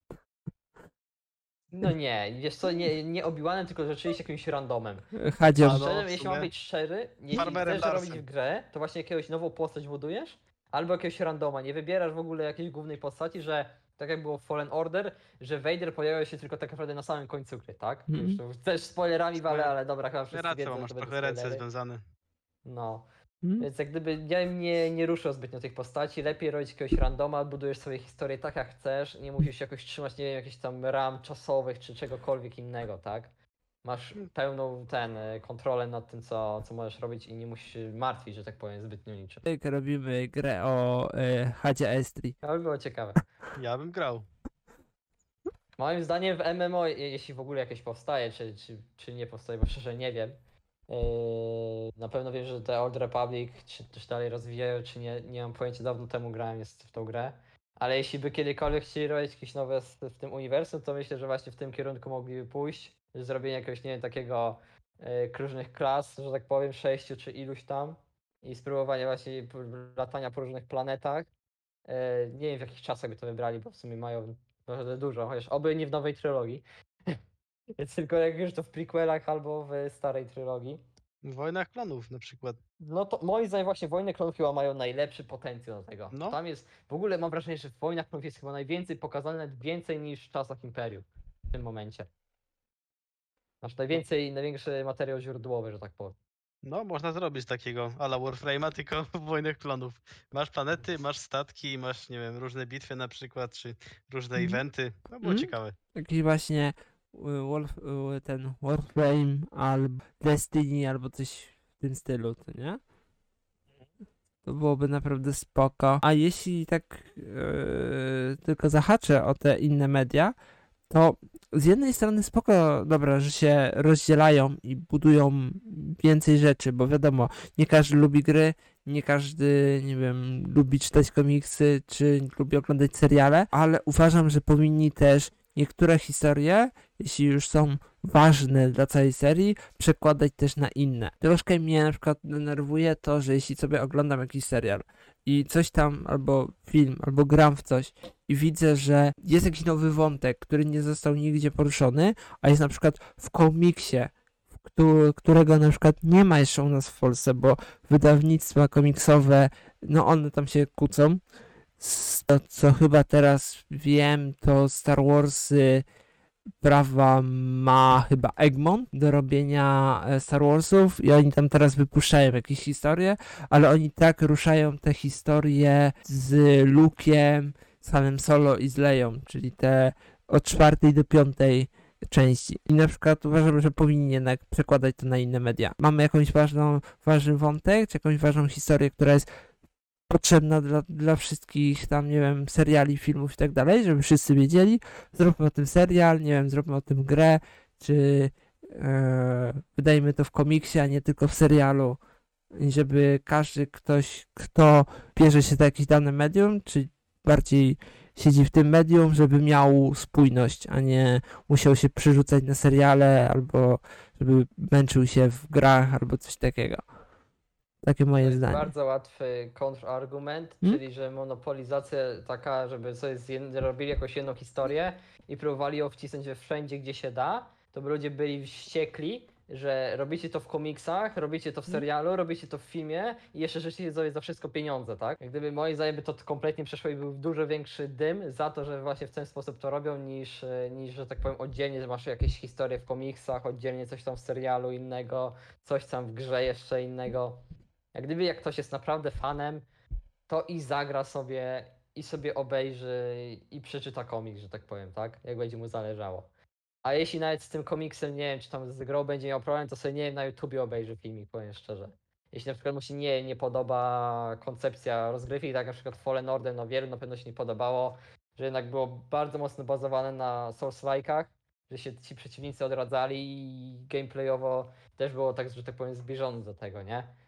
Speaker 3: No nie, wiesz co, nie, nie obiłanem, tylko rzeczywiście jakimś randomem.
Speaker 1: Hadzior.
Speaker 2: A, no,
Speaker 3: Szczerze,
Speaker 2: w
Speaker 3: jeśli
Speaker 2: sumie.
Speaker 3: mam być szczery, jeśli
Speaker 2: Farmerem
Speaker 3: chcesz robić
Speaker 2: Larsem.
Speaker 3: w grę, to właśnie jakiegoś nową postać budujesz, albo jakiegoś randoma. Nie wybierasz w ogóle jakiejś głównej postaci, że tak jak było w Fallen Order, że Vader pojawia się tylko tak naprawdę na samym końcu gry, tak?
Speaker 1: Mhm.
Speaker 3: Już to też spoilerami walę,
Speaker 2: Spoiler-
Speaker 3: ale dobra, chyba wszyscy
Speaker 2: Racja,
Speaker 3: wiedzą,
Speaker 2: bo
Speaker 3: że
Speaker 2: masz
Speaker 3: to będą
Speaker 2: trochę ręce
Speaker 3: spoilery.
Speaker 2: związane.
Speaker 3: No,
Speaker 1: Hmm?
Speaker 3: więc jak gdyby ja bym nie, nie ruszał zbytnio tych postaci, lepiej robić jakiegoś randoma, budujesz sobie historię tak jak chcesz, nie musisz się jakoś trzymać, nie wiem, jakichś tam ram czasowych czy czegokolwiek innego, tak? Masz pełną ten e, kontrolę nad tym, co, co możesz robić i nie musisz się martwić, że tak powiem, zbytnio niczym.
Speaker 1: Jak robimy grę o e, Hadzie Estri.
Speaker 3: To by było ciekawe.
Speaker 2: Ja bym grał.
Speaker 3: Moim zdaniem w MMO, je- jeśli w ogóle jakieś powstaje, czy, czy, czy nie powstaje, bo szczerze nie wiem. Yy, na pewno wiem, że te Old Republic czy też dalej rozwijają, czy nie, nie mam pojęcia, dawno temu grałem jest w tą grę. Ale jeśli by kiedykolwiek chcieli robić jakieś nowe w tym uniwersum, to myślę, że właśnie w tym kierunku mogliby pójść. Zrobienie jakiegoś, nie wiem, takiego yy, różnych klas, że tak powiem, sześciu czy iluś tam. I spróbowanie właśnie latania po różnych planetach. Yy, nie wiem w jakich czasach by to wybrali, bo w sumie mają naprawdę dużo, chociaż oby nie w nowej trylogii. Tylko jak już to w prequelach albo w starej trylogii.
Speaker 2: W Wojnach Klonów na przykład.
Speaker 3: No to moim zdaniem właśnie Wojny Klonów chyba mają najlepszy potencjał do tego.
Speaker 2: No.
Speaker 3: Tam jest, w ogóle mam wrażenie, że w Wojnach Klonów jest chyba najwięcej pokazane, nawet więcej niż w czasach Imperium w tym momencie. Masz najwięcej, największy materiał źródłowy, że tak powiem.
Speaker 2: No, można zrobić takiego ala Warframe'a, tylko w Wojnach Klonów. Masz planety, masz statki, masz, nie wiem, różne bitwy na przykład, czy różne
Speaker 1: Mhm.
Speaker 2: eventy. No, było
Speaker 1: Mhm.
Speaker 2: ciekawe.
Speaker 1: Taki właśnie y, Wolf, y, ten Warframe albo Destiny albo coś w tym stylu, to nie? To byłoby naprawdę spoko. A jeśli tak yy, tylko zahaczę o te inne media, to z jednej strony spoko, dobra, że się rozdzielają i budują więcej rzeczy, bo wiadomo, nie każdy lubi gry, nie każdy, nie wiem, lubi czytać komiksy, czy lubi oglądać seriale, ale uważam, że powinni też niektóre historie, jeśli już są ważne dla całej serii, przekładać też na inne. Troszkę mnie na przykład denerwuje to, że jeśli sobie oglądam jakiś serial i coś tam, albo film, albo gram w coś i widzę, że jest jakiś nowy wątek, który nie został nigdzie poruszony, a jest na przykład w komiksie, któ- którego na przykład nie ma jeszcze u nas w Polsce, bo wydawnictwa komiksowe, no one tam się kłócą. To, co chyba teraz wiem, to Star Warsy prawa ma chyba Egmont do robienia e, Star Warsów i oni tam teraz wypuszczają jakieś historie, ale oni tak ruszają te historie z Luke'iem, z Hanem Solo i z Leją, czyli te od czwartej do piątej części. I na przykład uważam, że powinni jednak przekładać to na inne media. Mamy jakąś ważną, ważny wątek, czy jakąś ważną historię, która jest potrzebna dla, dla wszystkich tam, nie wiem, seriali, filmów i tak dalej, żeby wszyscy wiedzieli. Zróbmy o tym serial, nie wiem, zróbmy o tym grę, czy e, wydajmy to w komiksie, a nie tylko w serialu. Żeby każdy ktoś, kto bierze się za jakieś dane medium, czy bardziej siedzi w tym medium, żeby miał spójność, a nie musiał się przerzucać na seriale, albo żeby męczył się w grach, albo coś takiego. Takie
Speaker 3: To
Speaker 1: moje
Speaker 3: jest
Speaker 1: zdanie.
Speaker 3: bardzo łatwy kontrargument,
Speaker 1: Hmm?
Speaker 3: czyli że monopolizacja taka, żeby sobie zjed- robili jakąś jedną historię i próbowali ją wcisnąć we wszędzie, gdzie się da, to by ludzie byli wściekli, że robicie to w komiksach, robicie to w
Speaker 1: Hmm?
Speaker 3: serialu, robicie to w filmie i jeszcze żeście sobie za wszystko pieniądze, tak? Jak gdyby moim zdaniem by to kompletnie przeszło i był dużo większy dym za to, że właśnie w ten sposób to robią, niż, niż że tak powiem oddzielnie, że masz jakieś historie w komiksach, oddzielnie coś tam w serialu innego, coś tam w grze jeszcze innego. Jak gdyby jak ktoś jest naprawdę fanem, to i zagra sobie, i sobie obejrzy, i przeczyta komiks, że tak powiem, tak? Jak będzie mu zależało. A jeśli nawet z tym komiksem, nie wiem, czy tam z grą będzie miał problem, to sobie nie wiem, na YouTubie obejrzy filmik, powiem szczerze. Jeśli na przykład mu się nie, nie podoba koncepcja rozgrywki, tak na przykład Fallen Order, no wielu na pewno się nie podobało, że jednak było bardzo mocno bazowane na Souls-like'ach, że się ci przeciwnicy odradzali i gameplayowo też było tak, że tak powiem, zbliżone do tego, nie?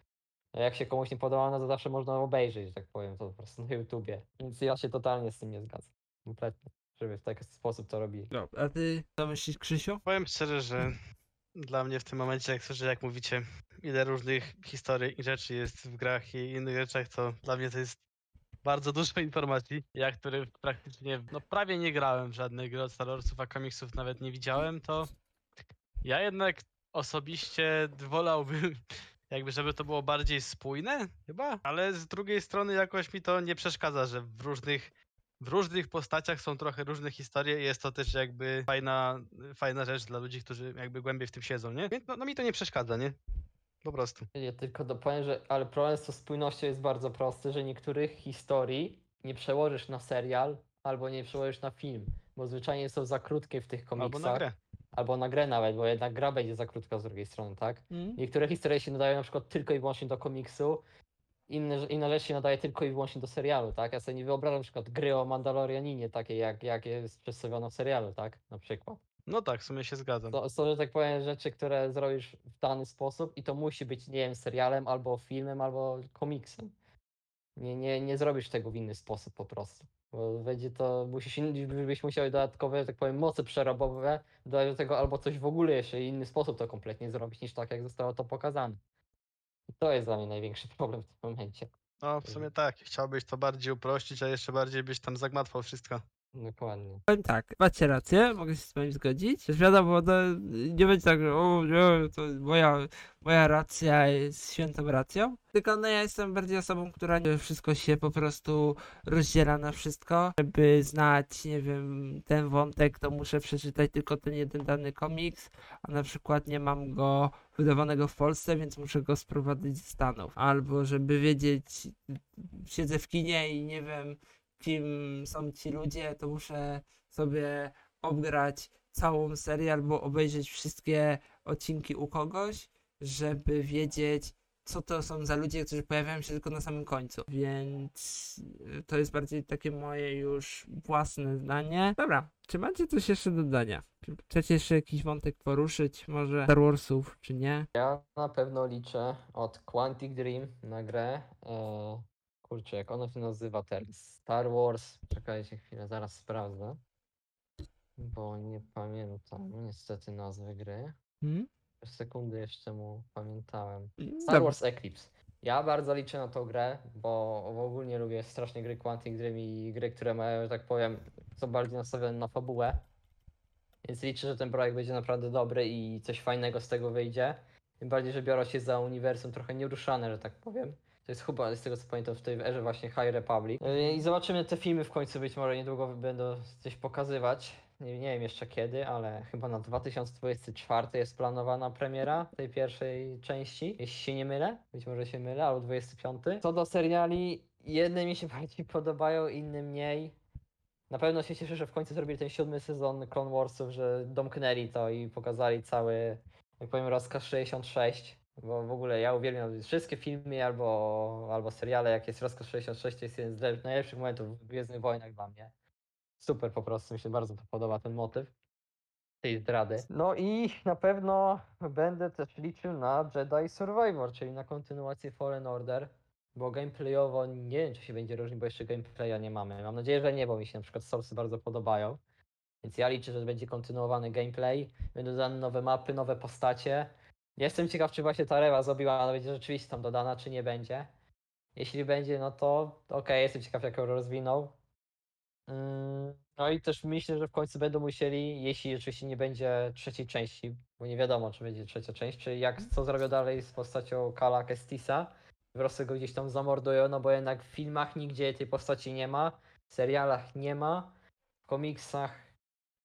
Speaker 3: A Jak się komuś nie podoba, no to zawsze można obejrzeć, że tak powiem, to po prostu na YouTubie. Więc ja się totalnie z tym nie zgadzam. Kompletnie. Żeby w taki sposób to robili.
Speaker 1: No, a ty co myślisz, Krzysiu?
Speaker 2: Powiem szczerze, że dla mnie w tym momencie, jak słyszę, jak mówicie, ile różnych historii i rzeczy jest w grach i innych rzeczach, to dla mnie to jest bardzo dużo informacji. Ja, który praktycznie, no prawie nie grałem w żadne gry od Star Warsów, a komiksów nawet nie widziałem, to ja jednak osobiście wolałbym, jakby żeby to było bardziej spójne, chyba, ale z drugiej strony jakoś mi to nie przeszkadza, że w różnych w różnych postaciach są trochę różne historie i jest to też jakby fajna, fajna rzecz dla ludzi, którzy jakby głębiej w tym siedzą, nie? Więc No, no mi to nie przeszkadza, nie? Po prostu.
Speaker 3: Ja tylko dopowiem, że ale problem z tą spójnością jest bardzo prosty, że niektórych historii nie przełożysz na serial albo nie przełożysz na film, bo zwyczajnie są za krótkie w tych komiksach.
Speaker 2: Albo na grę.
Speaker 3: Albo na grę nawet, bo jednak gra będzie za krótka z drugiej strony, tak?
Speaker 1: Mm?
Speaker 3: Niektóre historie się nadają na przykład tylko i wyłącznie do komiksu, inne, inna rzecz się nadaje tylko i wyłącznie do serialu, tak? Ja sobie nie wyobrażam na przykład gry o Mandalorianinie takiej, jak, jak jest przedstawiona w serialu, tak? Na przykład.
Speaker 2: No tak, w sumie się zgadzam.
Speaker 3: To są, że tak powiem, rzeczy, które zrobisz w dany sposób i to musi być, nie wiem, serialem, albo filmem, albo komiksem. Nie, nie, nie zrobisz tego w inny sposób po prostu. Bo będzie to, musisz, in- byś musiał dodatkowe, tak powiem, moce przerobowe dodać do tego, albo coś w ogóle jeszcze inny sposób to kompletnie zrobić, niż tak, jak zostało to pokazane. I to jest dla mnie największy problem w tym momencie.
Speaker 2: No w sumie tak, chciałbyś to bardziej uprościć, a jeszcze bardziej byś tam zagmatwał wszystko.
Speaker 3: Dokładnie.
Speaker 1: Powiem tak, macie rację, mogę się z wami zgodzić. Też wiadomo, no, nie będzie tak, że o, nie, to moja, moja racja jest świętą racją. Tylko no ja jestem bardziej osobą, która wszystko się po prostu rozdziela na wszystko. Żeby znać, nie wiem, ten wątek, to muszę przeczytać tylko ten jeden dany komiks, a na przykład nie mam go wydawanego w Polsce, więc muszę go sprowadzić ze Stanów. Albo żeby wiedzieć, siedzę w kinie i nie wiem, kim są ci ludzie, to muszę sobie obgrać całą serię albo obejrzeć wszystkie odcinki u kogoś, żeby wiedzieć, co to są za ludzie, którzy pojawiają się tylko na samym końcu. Więc y, to jest bardziej takie moje już własne zdanie. Dobra, czy macie coś jeszcze do dodania? Czy chcecie jeszcze jakiś wątek poruszyć? Może Star Warsów, czy nie?
Speaker 3: Ja na pewno liczę od Quantic Dream na grę. E, kurczę, jak ona się nazywa teraz? Star Wars. Czekajcie chwilę, zaraz sprawdzę. Bo nie pamiętam niestety nazwy gry.
Speaker 1: Hmm?
Speaker 3: Sekundy jeszcze mu pamiętałem.
Speaker 1: Dobra.
Speaker 3: Star Wars Eclipse. Ja bardzo liczę na tą grę, bo ogólnie lubię strasznie gry Quantic Dream i gry, które mają, że tak powiem, są bardziej nastawione na fabułę. Więc liczę, że ten projekt będzie naprawdę dobry i coś fajnego z tego wyjdzie. Tym bardziej, że biorą się za uniwersum trochę nieruszane, że tak powiem. To jest chyba, z tego co pamiętam, w tej erze właśnie High Republic. Yy, I zobaczymy te filmy w końcu, być może niedługo będą coś pokazywać. Nie, nie wiem jeszcze kiedy, ale chyba na 2024 jest planowana premiera tej pierwszej części, jeśli się nie mylę. Być może się mylę, albo 25. Co do seriali, jedne mi się bardziej podobają, inne mniej. Na pewno się cieszę, że w końcu zrobili ten siódmy sezon Clone Warsów, że domknęli to i pokazali cały, jak powiem, rozkaz 66. Bo w ogóle ja uwielbiam wszystkie filmy albo, albo seriale, jak jest rozkaz 66, to jest jeden z lep- najlepszych momentów w Gwiezdnych Wojnach dla mnie. Super po prostu, mi się bardzo to podoba ten motyw tej zdrady. No i na pewno będę też liczył na Jedi Survivor, czyli na kontynuację Fallen Order, bo gameplayowo nie wiem, czy się będzie różnić, bo jeszcze gameplaya nie mamy. Mam nadzieję, że nie, bo mi się na przykład Source bardzo podobają. Więc ja liczę, że będzie kontynuowany gameplay, będą dodane nowe mapy, nowe postacie. Jestem ciekaw, czy właśnie ta rewa zrobiła, ona będzie rzeczywiście tam dodana, czy nie będzie. Jeśli będzie, no to okej, jestem ciekaw, jak ją rozwiną. Mm, No i też myślę, że w końcu będą musieli, jeśli oczywiście nie będzie trzeciej części, bo nie wiadomo, czy będzie trzecia część, czy jak co zrobią dalej z postacią Kala Kestisa. Po prostu go gdzieś tam zamordują, no bo jednak w filmach nigdzie tej postaci nie ma, w serialach nie ma, w komiksach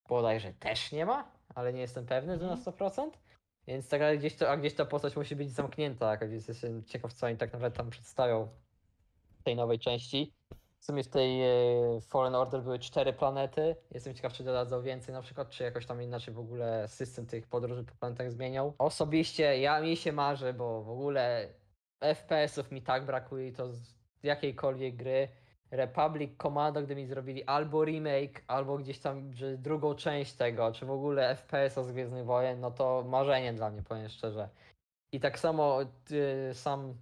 Speaker 3: bodajże też nie ma, ale nie jestem pewny, że na 100%. Więc tak ale gdzieś to, a gdzieś ta postać musi być zamknięta, więc jestem ciekaw, co oni tak naprawdę tam przedstawią w tej nowej części. W sumie w tej e, Fallen Order były cztery planety. Jestem ciekaw, czy dodadzą więcej na przykład, czy jakoś tam inaczej w ogóle system tych podróży po planetach zmienią. Osobiście ja mi się marzy, bo w ogóle FPS-ów mi tak brakuje i to z jakiejkolwiek gry. Republic Commando, gdy mi zrobili albo remake, albo gdzieś tam drugą część tego, czy w ogóle FPS-a z Gwiezdnych Wojen, no to marzenie dla mnie, powiem szczerze. I tak samo y, sam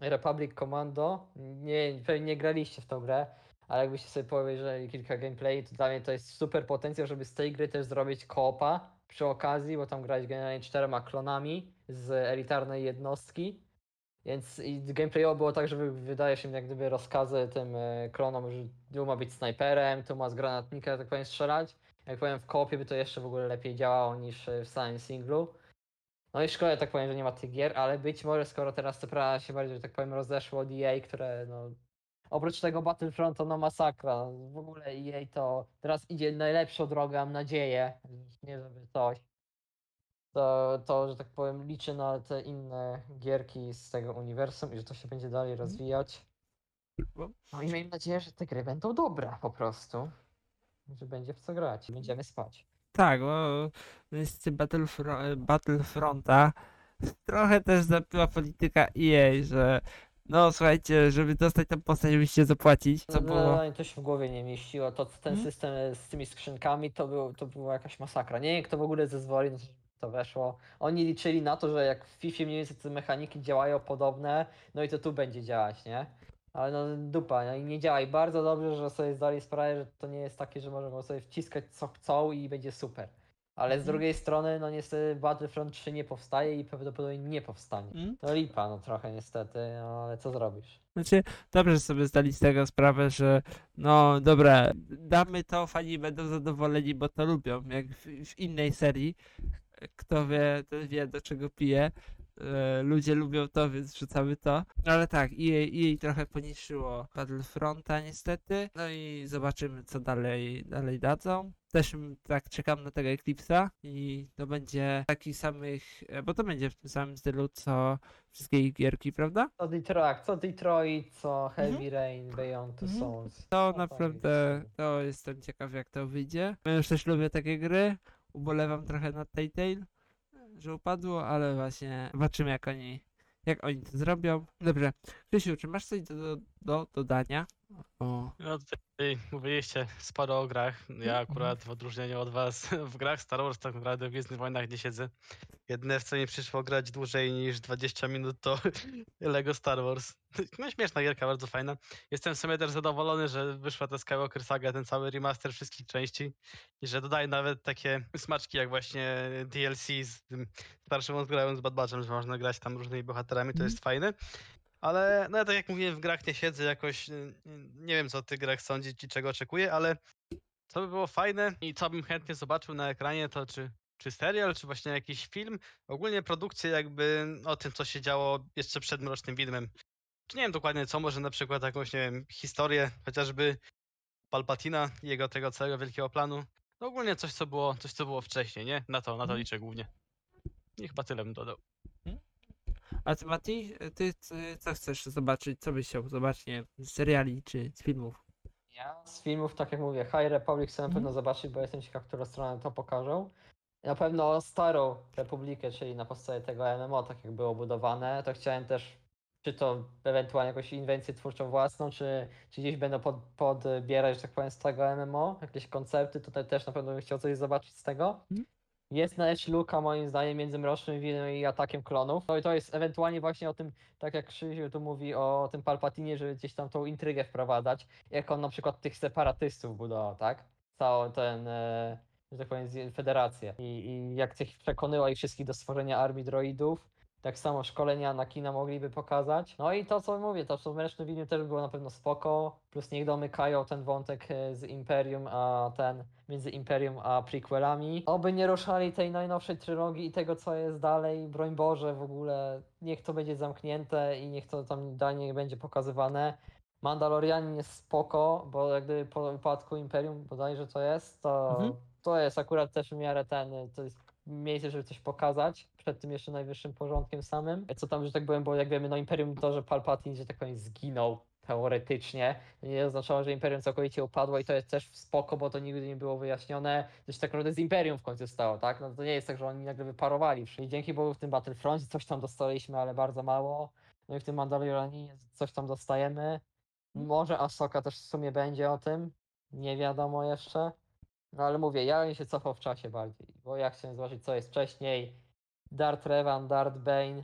Speaker 3: Republic Commando, nie, pewnie nie graliście w tą grę, ale jakbyście sobie powiedzieli kilka gameplay, to dla mnie to jest super potencjał, żeby z tej gry też zrobić koopa przy okazji, bo tam grać generalnie czterema klonami z elitarnej jednostki. Więc i gameplayowo było tak, żeby wydajesz im jak gdyby rozkazy tym e, klonom, że tu ma być snajperem, tu ma z granatnika, tak powiem, strzelać. Jak powiem w koopie by to jeszcze w ogóle lepiej działało niż e, w samym singlu. No i szkoda, tak powiem, że nie ma tych gier, ale być może skoro teraz te prawa się bardziej, że tak powiem, rozeszło od EA, które no... Oprócz tego Battlefrontu, no masakra. W ogóle EA to teraz idzie najlepszą drogę, mam nadzieję. Nie żeby coś. To, to, że tak powiem, liczę na te inne gierki z tego uniwersum i że to się będzie dalej rozwijać. No i miejmy nadzieję, że te gry będą dobre po prostu. Że będzie w co grać i będziemy spać.
Speaker 1: Tak, bo niestety Battlefro- Battlefronta trochę też zapiła polityka EA, że no słuchajcie, żeby dostać tę postać, musicie zapłacić. Co
Speaker 3: No,
Speaker 1: było...
Speaker 3: no, no, to się w głowie nie mieściło. To ten
Speaker 1: Mhm.
Speaker 3: system z tymi skrzynkami to, był, to była jakaś masakra. Nie wiem, kto w ogóle zezwoli, no, żeby to weszło. Oni liczyli na to, że jak w FIFA mniej więcej te mechaniki działają podobne, no i to tu będzie działać, nie? Ale no dupa, no i nie działa. I bardzo dobrze, że sobie zdali sprawę, że to nie jest takie, że możemy sobie wciskać co chcą i będzie super. Ale z
Speaker 1: Mhm.
Speaker 3: drugiej strony, no niestety Battlefront 3 nie powstaje i prawdopodobnie nie powstanie.
Speaker 1: Mm?
Speaker 3: No lipa, no trochę niestety, no, ale co zrobisz?
Speaker 1: Znaczy, dobrze sobie zdali z tego sprawę, że no dobra, damy to, fani będą zadowoleni, bo to lubią, jak w, w innej serii. Kto wie, ten wie do czego pije. E, ludzie lubią to, więc wrzucamy to. Ale tak, EA, EA trochę poniszczyło Battlefronta niestety. No i zobaczymy co dalej, dalej dadzą. Też tak czekam na tego Eclipse'a i to będzie taki samych, e, bo to będzie w tym samym stylu co wszystkie ich gierki, prawda?
Speaker 3: Co Detroit, co Detroit, co Heavy
Speaker 1: Mhm.
Speaker 3: Rain, Beyond Two
Speaker 1: Mhm.
Speaker 3: Souls.
Speaker 1: To
Speaker 3: No,
Speaker 1: naprawdę, to jestem ciekaw jak to wyjdzie. Ja już też lubię takie gry. Ubolewam trochę nad Telltale, że upadło, ale właśnie zobaczymy jak oni, jak oni to zrobią. Dobrze. Krzysiu, czy masz coś do, do, do dodania? O.
Speaker 2: No tutaj mówiliście sporo o grach. Ja akurat w odróżnieniu od was w grach Star Wars tak naprawdę w Gwiezdnych Wojnach nie siedzę. Jedyne w co mi przyszło grać dłużej niż 20 minut to Lego Star Wars. No śmieszna gierka, bardzo fajna. Jestem w sumie też zadowolony, że wyszła ta Skywalker Saga, ten cały remaster wszystkich części i że dodaje nawet takie smaczki jak właśnie DLC z tym starszym odgrałem z Bad Batchem, że można grać tam różnymi bohaterami, to jest fajne. Ale no ja tak jak mówiłem, w grach nie siedzę jakoś, y, y, nie wiem co o tych grach sądzić i czego oczekuję, ale co by było fajne i co bym chętnie zobaczył na ekranie, to czy, czy serial, czy właśnie jakiś film, ogólnie produkcję jakby o tym, co się działo jeszcze przed Mrocznym Widmem. Czy nie wiem dokładnie co, może na przykład jakąś, nie wiem, historię, chociażby Palpatina i jego tego całego wielkiego planu. No ogólnie coś, co było, coś, co było wcześniej, nie? Na to, na to
Speaker 1: Mhm.
Speaker 2: liczę głównie. I chyba tyle bym dodał.
Speaker 1: A ty Mati, ty c- co chcesz zobaczyć? Co byś chciał zobaczyć nie, wiem, z seriali czy z filmów?
Speaker 3: Ja z filmów, tak jak mówię, High Republic chcę na
Speaker 1: Mhm.
Speaker 3: pewno zobaczyć, bo jestem ciekaw, która strona to pokażą. Na pewno Starą Republikę, czyli na podstawie tego MMO, tak jak było budowane, to chciałem też, czy to ewentualnie jakąś inwencję twórczą własną, czy, czy gdzieś będą pod, podbierać, że tak powiem, z tego MMO, jakieś koncepty, tutaj też na pewno bym chciał coś zobaczyć z tego. Jest na luka moim zdaniem między Mrocznym Winem i Atakiem Klonów. No i to jest ewentualnie właśnie o tym, tak jak Krzysiu tu mówi o tym Palpatinie, żeby gdzieś tam tą intrygę wprowadzać, jak on na przykład tych separatystów budował, tak? Całą ten, e, że tak powiem, federację. I, I jak tych przekonywał ich wszystkich do stworzenia armii droidów. Tak samo szkolenia Anakina mogliby pokazać. No i to, co mówię, to w Mrocznym Winie też było na pewno spoko. Plus niech domykają ten wątek e, z Imperium, a ten między Imperium a prequelami. Oby nie ruszali tej najnowszej trylogii i tego, co jest dalej. Broń Boże, w ogóle niech to będzie zamknięte i niech to tam dalej będzie pokazywane. Mandalorianin jest spoko, bo jak gdyby po upadku Imperium bodajże to jest, to,
Speaker 1: Mhm.
Speaker 3: to jest akurat też w miarę ten, to jest miejsce, żeby coś pokazać przed tym jeszcze najwyższym porządkiem samym. Co tam, że tak powiem, bo jak wiemy, no Imperium to, że Palpatine, że tak powiem, zginął teoretycznie, nie oznaczało, że Imperium całkowicie upadło i to jest też spoko, bo to nigdy nie było wyjaśnione, co się tak naprawdę z Imperium w końcu stało, tak? No to nie jest tak, że oni nagle wyparowali. I dzięki Bogu w tym Battlefroncie coś tam dostaliśmy, ale bardzo mało. No i w tym Mandalorianie coś tam dostajemy. Może Ahsoka też w sumie będzie o tym. Nie wiadomo jeszcze. No ale mówię, ja bym się cofał w czasie bardziej, bo ja chciałem zobaczyć co jest wcześniej. Darth Revan, Darth Bane.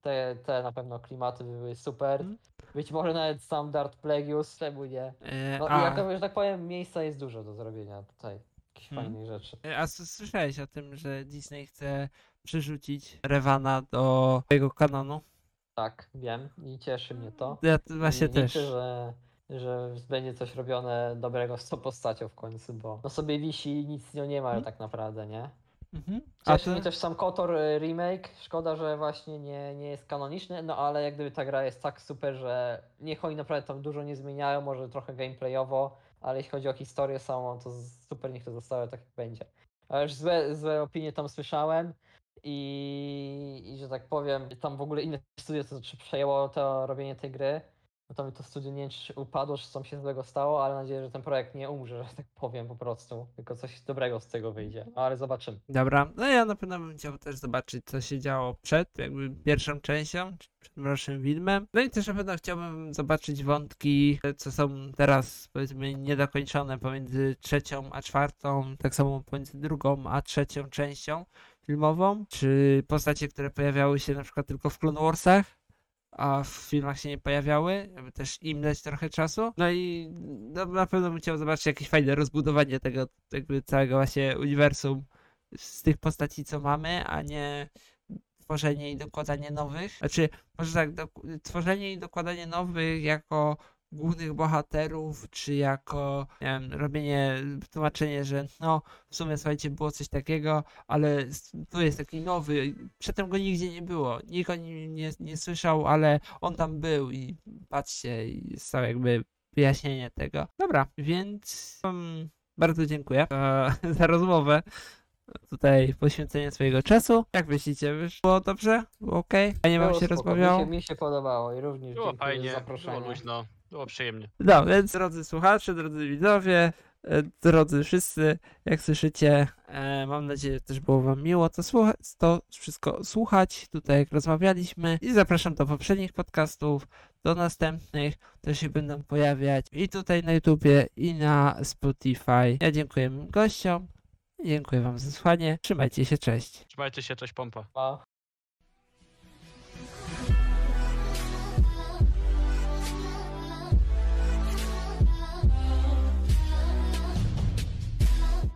Speaker 3: Te, te na pewno klimaty by były super.
Speaker 1: Mhm.
Speaker 3: Być może nawet sam Darth Plagueis, czemu nie?
Speaker 1: E,
Speaker 3: No i
Speaker 1: a,
Speaker 3: jak, że tak powiem, miejsca jest dużo do zrobienia tutaj. Jakichś
Speaker 1: Mhm.
Speaker 3: fajnych rzeczy.
Speaker 1: e, a słyszałeś o tym, że Disney chce przerzucić Revana do swojego kanonu?
Speaker 3: Tak, wiem i cieszy mnie to.
Speaker 1: Ja t- właśnie
Speaker 3: I
Speaker 1: też.
Speaker 3: Liczę, że, że będzie coś robione dobrego z tą postacią w końcu, bo no sobie wisi i nic z nią nie ma
Speaker 1: Mhm.
Speaker 3: tak naprawdę, nie?
Speaker 1: Mhm. A
Speaker 3: Cieszy
Speaker 1: ty?
Speaker 3: też sam KOTOR y, remake. Szkoda, że właśnie nie, nie jest kanoniczny, no ale jak gdyby ta gra jest tak super, że niech oni naprawdę tam dużo nie zmieniają, może trochę gameplayowo, ale jeśli chodzi o historię samą, to super niech to zostało tak jak będzie. A już złe, złe opinie tam słyszałem i, i że tak powiem, tam w ogóle inne studio to przejęło to robienie tej gry. No to mi to studio nie czy upadło, czy coś się złego stało, ale mam nadzieję, że ten projekt nie umrze, że tak powiem po prostu. Tylko coś dobrego z tego wyjdzie. No, ale zobaczymy.
Speaker 1: Dobra, no ja na pewno bym chciał też zobaczyć, co się działo przed jakby pierwszą częścią, czy przed Mrocznym Widmem. No i też na pewno chciałbym zobaczyć wątki, co są teraz powiedzmy niedokończone pomiędzy trzecią a czwartą, tak samo pomiędzy drugą a trzecią częścią filmową, czy postacie, które pojawiały się na przykład tylko w Clone Warsach, a w filmach się nie pojawiały, żeby też im dać trochę czasu. No i no, na pewno bym chciał zobaczyć jakieś fajne rozbudowanie tego jakby całego właśnie uniwersum z tych postaci, co mamy, a nie tworzenie i dokładanie nowych. Znaczy, może tak, dok- tworzenie i dokładanie nowych jako głównych bohaterów, czy jako, nie wiem, robienie, tłumaczenie, że no, w sumie, słuchajcie, było coś takiego, ale tu jest taki nowy, przedtem go nigdzie nie było, nikt o nim nie, nie słyszał, ale on tam był i patrzcie, i jest całe jakby wyjaśnienie tego. Dobra, więc um, bardzo dziękuję za, za rozmowę. Tutaj poświęcenie swojego czasu. Jak myślicie, wyszło dobrze? Było ok? Fajnie wam
Speaker 3: Było
Speaker 1: się rozmawiało?
Speaker 3: Mi się, mi się podobało i również
Speaker 2: Było
Speaker 3: dziękuję
Speaker 2: fajnie,
Speaker 3: za
Speaker 2: było
Speaker 3: zaproszenie.
Speaker 2: luźno, było przyjemnie.
Speaker 1: No, więc drodzy słuchacze, drodzy widzowie, e, drodzy wszyscy, jak słyszycie, e, mam nadzieję, że też było wam miło to, to wszystko słuchać, tutaj jak rozmawialiśmy i zapraszam do poprzednich podcastów, do następnych, które się będą pojawiać i tutaj na YouTubie i na Spotify. Ja dziękuję moim gościom, dziękuję wam za słuchanie, trzymajcie się, cześć.
Speaker 2: Trzymajcie się, cześć pompa.
Speaker 3: Pa.